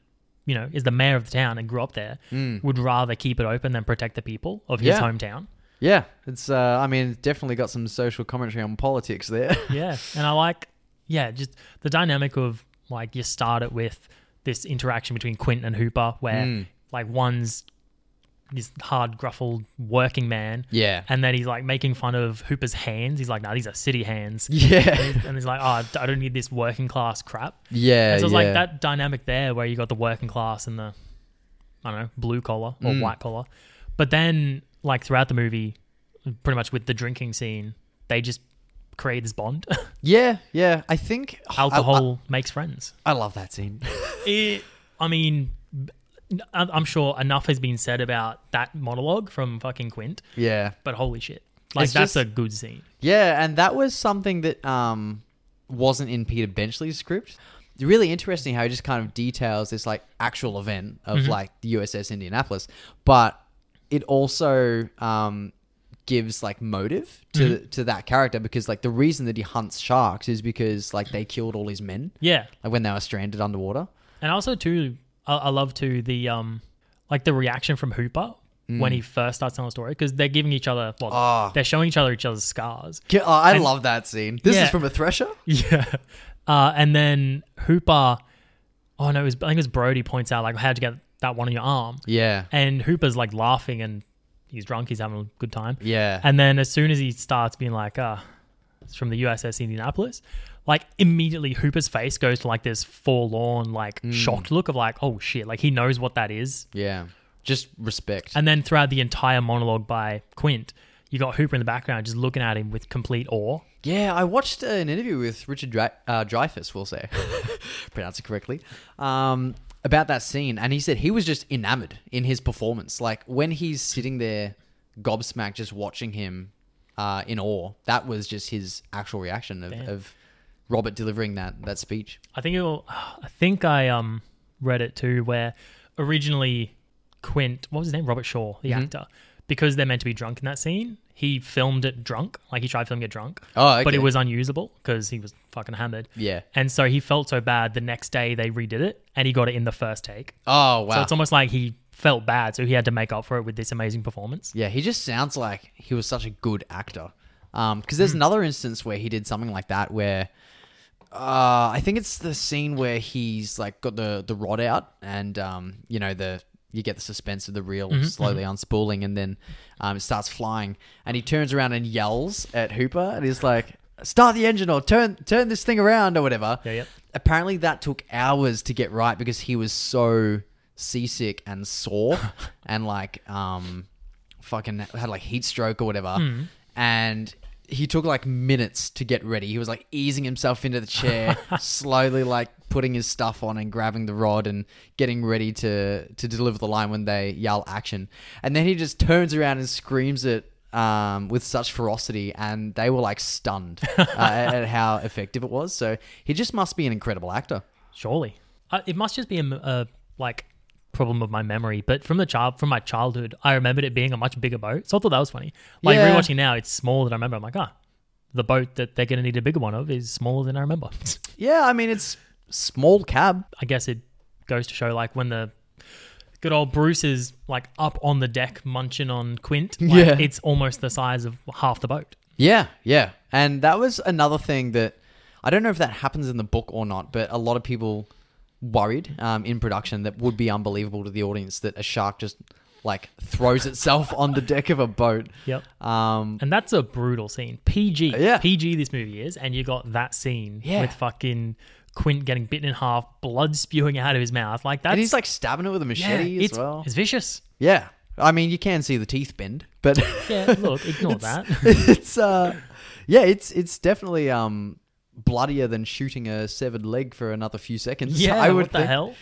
you know, is the mayor of the town and grew up there, would rather keep it open than protect the people of his Yeah. hometown. yeah. It's. Uh, I mean, definitely got some social commentary on politics there. yeah and i like yeah just the dynamic of like you start it with this interaction between quint and hooper where Mm. like one's this hard gruffled working man yeah, and then he's like making fun of hooper's hands he's like nah these are city hands yeah, and he's like oh i don't need this working class crap yeah. and so it's yeah. like that dynamic there where you got the working class and the i don't know blue collar or Mm. white collar but then like throughout the movie pretty much with the drinking scene they just create this bond Yeah, yeah. I think I- alcohol makes friends. I, I love that scene. It, I mean, I- I'm sure enough has been said about that monologue from fucking Quint, yeah, but holy shit. Like, It's that's just- a good scene. yeah, and that was something that um wasn't in Peter Benchley's script. Really interesting how he just kind of details this like actual event of Mm-hmm. like the USS Indianapolis, but it also um gives like motive to Mm-hmm. to that character because like the reason that he hunts sharks is because like they killed all his men Yeah. like when they were stranded underwater. And also, too, I, I love, too, the, um, like the reaction from Hooper when he first starts telling the story because they're giving each other, well, Ah. they're showing each other each other's scars. Oh, I And- love that scene. This Yeah. is from a Thresher. Yeah. Uh, and then Hooper, oh no, it was, I think it was Brody points out, like, how'd you get that one on your arm? Yeah, And Hooper's like laughing and he's drunk, he's having a good time. yeah, And then as soon as he starts being like, uh, it's from the USS Indianapolis, like immediately Hooper's face goes to like this forlorn, like Mm. shocked look of like, oh shit, like he knows what that is. yeah. Just respect. And then throughout the entire monologue by Quint, you got Hooper in the background just looking at him with complete awe. Yeah, I watched an interview with Richard uh, Dreyfuss, we'll say, pronounce it correctly, um, about that scene, and he said he was just enamored in his performance. Like when he's sitting there, gobsmacked, just watching him uh, in awe. That was just his actual reaction of, of Robert delivering that that speech. I think it'll, I think I um read it too where originally Quint, what was his name? Robert Shaw, the Mm-hmm. actor, because they're meant to be drunk in that scene. He filmed it drunk, like he tried filming it drunk. Oh, okay. but it was unusable because he was fucking hammered. yeah. And so he felt so bad. The next day they redid it, and he got it in the first take. Oh wow. So it's almost like he felt bad, so he had to make up for it with this amazing performance. Yeah, he just sounds like he was such a good actor. Um, because Hmm. there's another instance where he did something like that, where uh, I think it's the scene where he's like got the the rod out, and um, you know the you get the suspense of the reel Mm-hmm, slowly unspooling, and then um, it starts flying, and he turns around and yells at Hooper, and he's like, "Start the engine or turn turn this thing around or whatever." Yeah, yep. Apparently, that took hours to get right because he was so seasick and sore, and like um, fucking had like heat stroke or whatever, Hmm. and he took like minutes to get ready. He was like easing himself into the chair, slowly like putting his stuff on and grabbing the rod and getting ready to to deliver the line when they yell action. And then he just turns around and screams it um, with such ferocity, and they were like stunned uh, at how effective it was. So he just must be an incredible actor. Surely, uh, it must just be a like problem of my memory. But from the child, from my childhood, I remembered it being a much bigger boat. So I thought that was funny. Like Yeah. rewatching now, it's smaller than I remember. I'm like, ah, the boat that they're going to need a bigger one of is smaller than I remember. Yeah, I mean it's small cab. I guess it goes to show like when the good old Bruce is like up on the deck munching on Quint, like, Yeah. it's almost the size of half the boat. Yeah, yeah. And that was another thing that I don't know if that happens in the book or not, but a lot of people worried um, in production that would be unbelievable to the audience that a shark just like throws itself on the deck of a boat. Yep. Um, And that's a brutal scene. PG. Yeah. PG this movie is, and you got that scene Yeah. with fucking Quint getting bitten in half, blood spewing out of his mouth. Like that. and he's like stabbing it with a yeah, machete it's, as well. it's vicious. Yeah, I mean you can see the teeth bend, but Yeah, look, ignore It's- that. it's uh, yeah, it's it's definitely um bloodier than shooting a severed leg for another few seconds. Yeah, I would what the think. hell?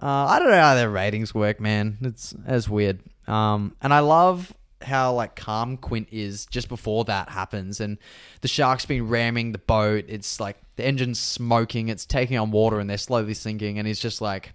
Uh, I don't know how their ratings work, man. It's as weird. Um, and I love how like calm Quint is just before that happens, and the shark's been ramming the boat. It's like the engine's smoking. It's taking on water, and they're slowly sinking. And he's just like,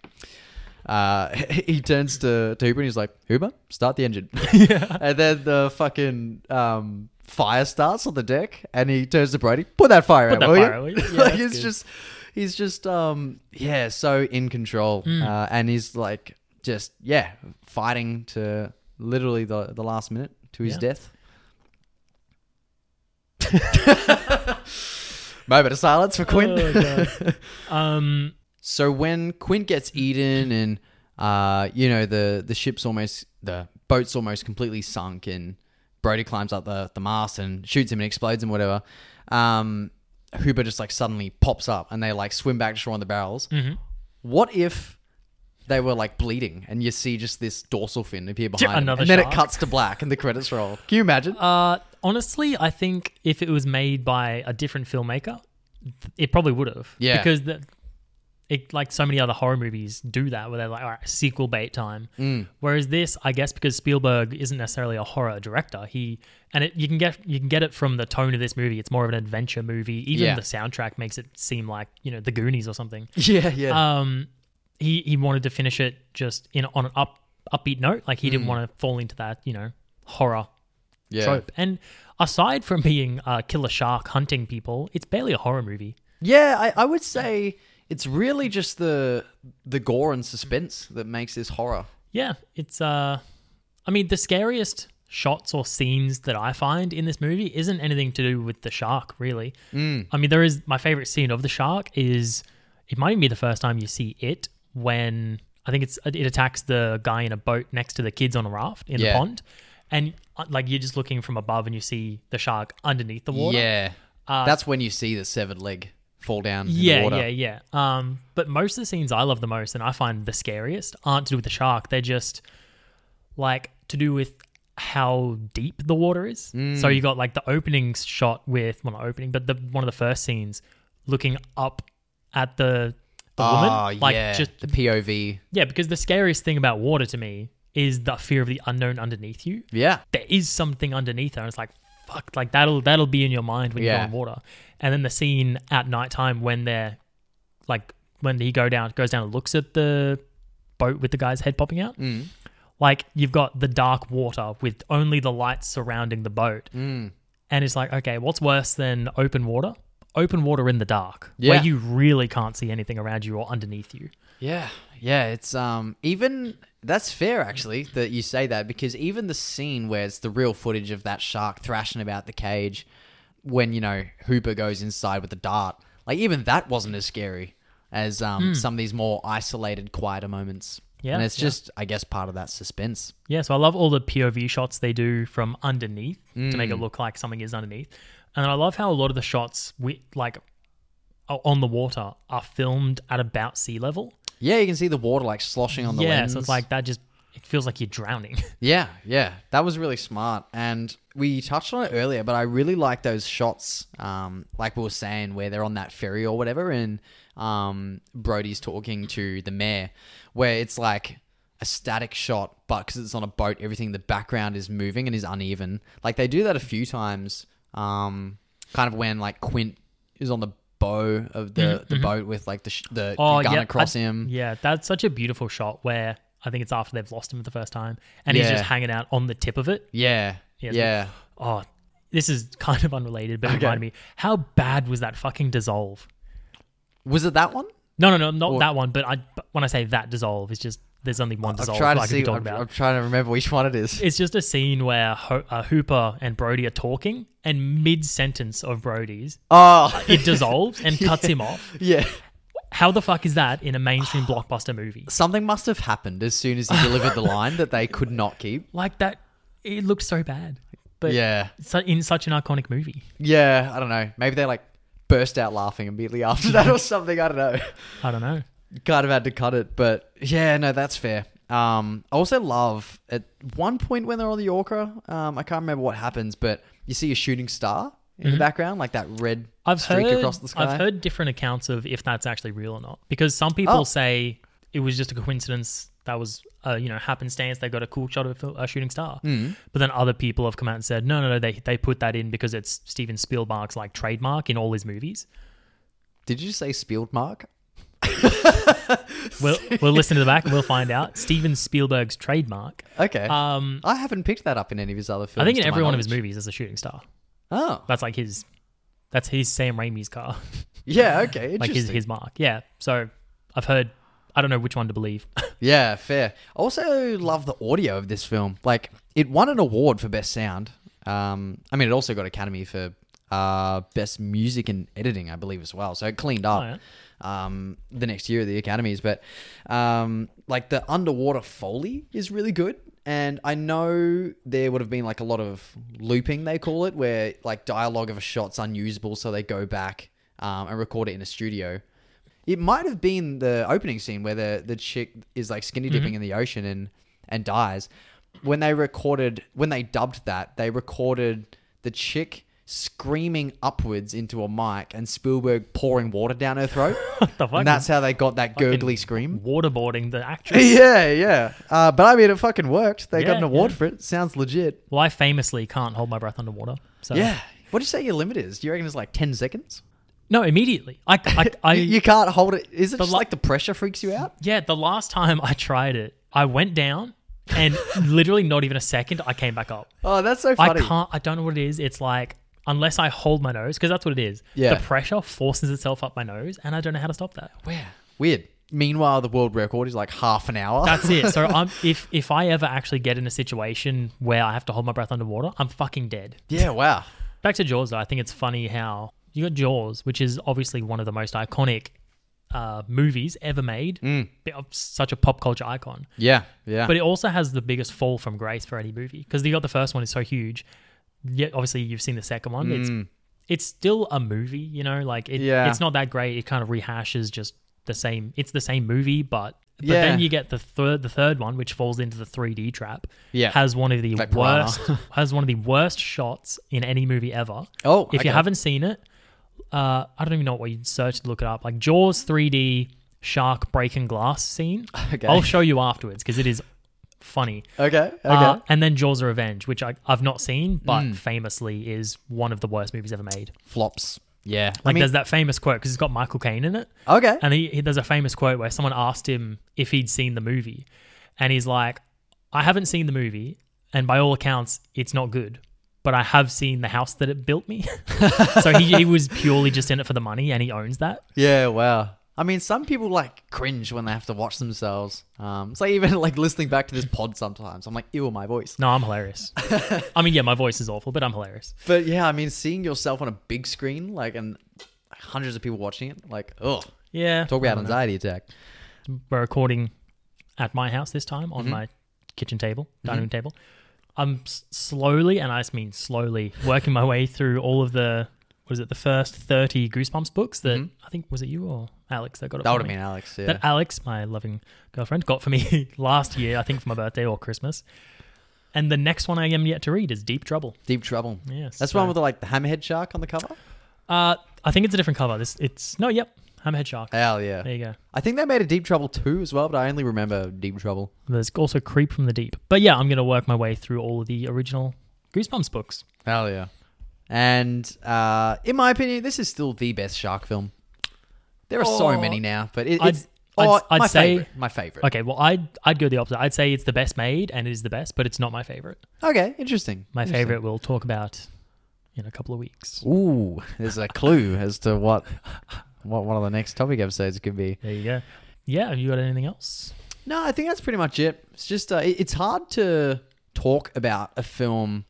uh, he turns to, to Hooper and he's like, Hooper, start the engine. Yeah. and then the fucking um, fire starts on the deck, and he turns to Brody, put that fire Put out, that will fire you?" out, will you? Yeah, like that's it's good. just, he's just, um, yeah, so in control, Mm. uh, and he's like, just yeah, fighting to literally the the last minute to his Yeah. death. Moment of silence for Quint. Oh, God. um, So when Quint gets eaten and uh, you know the the ship's almost the boat's almost completely sunk and Brody climbs up the, the mast and shoots him and explodes and whatever. Um, Hooper just like suddenly pops up and they like swim back to shore on the barrels. mhm. What if they were like bleeding and you see just this dorsal fin appear behind them, another and then it cuts to black and the credits roll? Can you imagine? Uh, honestly, I think if it was made by a different filmmaker, it probably would have. Yeah. Because the, it like so many other horror movies do that, where they're like, all right, sequel bait time. Mm. Whereas this, I guess, because Spielberg isn't necessarily a horror director, he and it you can get you can get it from the tone of this movie. It's more of an adventure movie. Even Yeah. the soundtrack makes it seem like you know the Goonies or something. Yeah, yeah. Um, he he wanted to finish it just in on an up upbeat note. Like he didn't want to fall into that you know horror yeah. trope. And aside from being a killer shark hunting people, it's barely a horror movie. Yeah, I, I would say it's really just the the gore and suspense that makes this horror. Yeah, it's uh I mean the scariest shots or scenes that I find in this movie isn't anything to do with the shark, really. Mm. I mean there is my favorite scene of the shark is it might even be the first time you see it when I think it's it attacks the guy in a boat next to the kids on a raft in Yeah. the pond. And uh, like you're just looking from above and you see the shark underneath the water. Yeah, Uh, that's when you see the severed leg fall down. in the Yeah, yeah, yeah. Um, but most of the scenes I love the most and I find the scariest aren't to do with the shark. They're just like to do with how deep the water is. Mm. So you got like the opening shot with well not opening, but the one of the first scenes looking up at the the Oh, woman. Like yeah, just the POV. yeah, because the scariest thing about water to me is the fear of the unknown underneath you. Yeah, There is something underneath her, and it's like fuck, like that'll that'll be in your mind when you Yeah. go in water. And then the scene at nighttime when they're like when he go down goes down and looks at the boat with the guy's head popping out. Mm. Like you've got the dark water with only the lights surrounding the boat. Mm. And it's like, okay, what's worse than open water? Open water in the dark, Yeah. where you really can't see anything around you or underneath you. Yeah, yeah. It's um even that's fair actually that you say that because even the scene where it's the real footage of that shark thrashing about the cage, when you know Hooper goes inside with the dart, like even that wasn't as scary as um some of these more isolated, quieter moments. Yeah, and it's yeah. just I guess part of that suspense. Yeah, so I love all the POV shots they do from underneath to make it Mm. look like something is underneath. And I love how a lot of the shots we like on the water are filmed at about sea level. Yeah, you can see the water like sloshing on the yeah, lens. so it's like that just it feels like you're drowning. Yeah, yeah, that was really smart, and we touched on it earlier. But I really like those shots, um, like we were saying, where they're on that ferry or whatever, and um, Brody's talking to the mayor, where it's like a static shot, but because it's on a boat, everything in the background is moving and is uneven. Like they do that a few times, um, kind of when like Quint is on the bow of the, mm-hmm, the mm-hmm. boat with like the sh- the, Oh, the gun yeah, across I- him. yeah, that's such a beautiful shot where I think it's after they've lost him for the first time and he's just hanging out on the tip of it. Yeah, Yeah, yeah. Oh, this is kind of unrelated, but it Okay. reminded me how bad was that fucking dissolve? Was it that one? No, no, no, not Or- that one. But I, but when I say that dissolve, it's just there's only one I'm dissolve trying I to see. I'm, about. I'm trying to remember which one it is. It's just a scene where Ho- uh, Hooper and Brody are talking, and mid sentence of Brody's, Oh, it dissolves and cuts him off. yeah. How the fuck is that in a mainstream blockbuster movie? Something must have happened as soon as he delivered the line that they could not keep. Like that, it looks so bad. But yeah, in such an iconic movie. yeah. I don't know. Maybe they like burst out laughing immediately after that or something. I don't know. I don't know. Kind of had to cut it, but yeah, no, that's fair. Um, I also love at one point when they're on the Orca. Um, I can't remember what happens, but you see a shooting star in the Mhm. background, like that red I've streak heard, across the sky. I've heard different accounts of if that's actually real or not. Because some people Oh. say it was just a coincidence that was, uh, you know, happenstance. They got a cool shot of a shooting star. Mm. But then other people have come out and said, no, no, no, they, they put that in because it's Steven Spielberg's like trademark in all his movies. Did you say Spielmark? We'll, we'll listen to the back and we'll find out. Steven Spielberg's trademark. Okay. Um, I haven't picked that up in any of his other films. I think in to my every one of his knowledge. movies there's a shooting star. Oh, That's like his, that's his Sam Raimi's car. yeah. Okay. like his, his mark. Yeah. So I've heard, I don't know which one to believe. Yeah, fair. I also, love the audio of this film. Like, it won an award for best sound. Um, I mean, it also got Academy for uh, best music and editing, I believe, as well. So it cleaned up. Oh. Um, the next year at the academies, but um, like the underwater foley is really good, and I know there would have been like a lot of looping they call it, where like dialogue of a shot's unusable, so they go back um, and record it in a studio. It might have been the opening scene where the the chick is like skinny dipping in the ocean and and dies. When they recorded, when they dubbed that, they recorded the chick screaming upwards into a mic and Spielberg pouring water down her throat, What the fuck? and that's how they got that gurgly scream. waterboarding the actress. Yeah, yeah. Uh, but I mean, it fucking worked. They got an award yeah. for it. Sounds legit. Well, I famously can't hold my breath underwater. So Yeah. What do you say your limit is? Do you reckon it's like ten seconds? No, immediately. I, I, I you, you can't hold it. Is it just la- like the pressure freaks you out? yeah. The last time I tried it, I went down, and literally not even a second, I came back up. Oh, that's so funny. I funny. can't. I don't know what it is. It's like unless I hold my nose, because that's what it is. Yeah. The pressure forces itself up my nose, and I don't know how to stop that. Weird. Weird. Meanwhile, the world record is like half an hour. That's it. So I'm, if if I ever actually get in a situation where I have to hold my breath underwater, I'm fucking dead. yeah. Wow. Back to Jaws, though, I think it's funny how you got Jaws, which is obviously one of the most iconic uh, movies ever made, Mm. such a pop culture icon. Yeah. Yeah. But it also has the biggest fall from grace for any movie because you got the first one is so huge. Yet obviously you've seen the second one. It's Mm. it's still a movie, you know, like it, Yeah. it's not that great. It kind of rehashes just the same. It's the same movie, but but Yeah. then you get the third the third one, which falls into the 3D trap. Yeah. has one of the Like Piranha. worst has one of the worst shots in any movie ever. oh, If okay. you haven't seen it, uh, I don't even know what you'd search to look it up. Like Jaws 3D shark breaking glass scene. Okay. I'll show you afterwards because it is funny. Okay. Okay. Uh, and then Jaws of Revenge, which I, I've not seen, but Mm. famously is one of the worst movies ever made. Flops. Yeah. Like I mean, there's that famous quote because it's got Michael Caine in it, okay. and he, he, there's a famous quote where someone asked him if he'd seen the movie, and he's like, "I haven't seen the movie, and by all accounts, it's not good." But I have seen the house that it built me. so he, he was purely just in it for the money and he owns that. Yeah, wow. I mean, some people like cringe when they have to watch themselves. Um, it's like even like listening back to this pod sometimes. I'm like, ew, my voice. No, I'm hilarious. I mean, yeah, my voice is awful, but I'm hilarious. But yeah, I mean, seeing yourself on a big screen, like, and hundreds of people watching it, like, ugh. Yeah. Talk about anxiety attack. We're recording at my house this time on Mhm. my kitchen table, dining Mhm. table. I'm s- slowly, and I just mean slowly, working my way through all of the, what is it, the first 30 Goosebumps books that Mhm. I think, was it you or Alex that got it That would have been Alex. Yeah. That Alex, my loving girlfriend, got for me last year, I think for my birthday or Christmas. And the next one I am yet to read is Deep Trouble. Deep Trouble. Yes. That's so- one with the, like the hammerhead shark on the cover. Uh, I think it's a different cover. This, it's no, yep, Hammerhead Shark. Hell yeah. There you go. I think they made a Deep Trouble too as well, but I only remember Deep Trouble. There's also Creep from the Deep. But yeah, I'm gonna work my way through all of the original Goosebumps books. Hell yeah. And uh, in my opinion, this is still the best shark film. There are so many now, but it, I'd- it's I'd- oh, I'd my say- favorite. My favorite. Okay, well, I'd I'd go the opposite. I'd say it's the best made and it is the best, but it's not my favorite. Okay, interesting. My Interesting. favorite we'll talk about in a couple of weeks. Ooh, there's a clue as to what what one of the next topic episodes could be. There you go. Yeah, have you got anything else? No, I think that's pretty much it. It's just uh, it- it's hard to talk about a film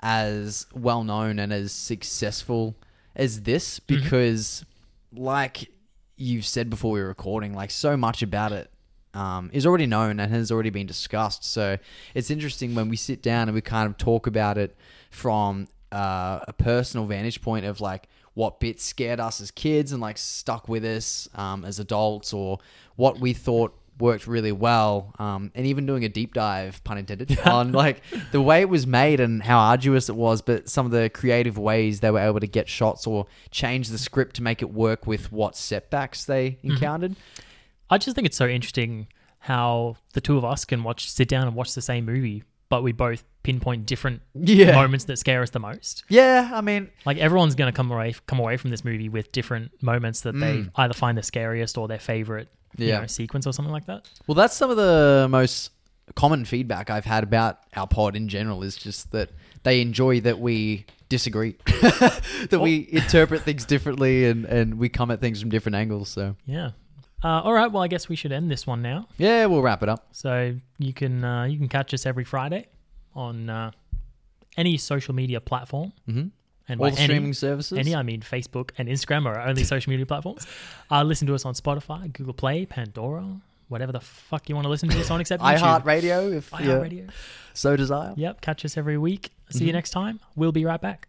as well known and as successful as this Mhm. because, like you said before we were recording, like so much about it um, is already known and has already been discussed. So it's interesting when we sit down and we kind of talk about it from uh, a personal vantage point of like what bits scared us as kids and like stuck with us um, as adults, or what we thought worked really well, um, and even doing a deep dive, pun intended, on like the way it was made and how arduous it was, but some of the creative ways they were able to get shots or change the script to make it work with what setbacks they encountered. I just think it's so interesting how the two of us can watch, sit down and watch the same movie, but we both pinpoint different Yeah. moments that scare us the most. Yeah, I mean, Like everyone's gonna come away come away from this movie with different moments that they either find the scariest or their favorite Mm. Yeah. know, sequence or something like that. Well, that's some of the most common feedback I've had about our pod in general is just that they enjoy that we disagree, that we interpret things differently and, and we come at things from different angles. So, Yeah. Uh, all right. Well, I guess we should end this one now. yeah, we'll wrap it up. So you can uh, you can catch us every Friday on uh, any social media platform. Mm-hmm. And All by any, streaming services. any, I mean Facebook and Instagram are our only social media platforms. Uh, listen to us on Spotify, Google Play, Pandora, whatever the fuck you want to listen to us on, except YouTube. iHeartRadio, if you iHeartRadio. so desire. Yep. Catch us every week. See Mm-hmm. you next time. We'll be right back.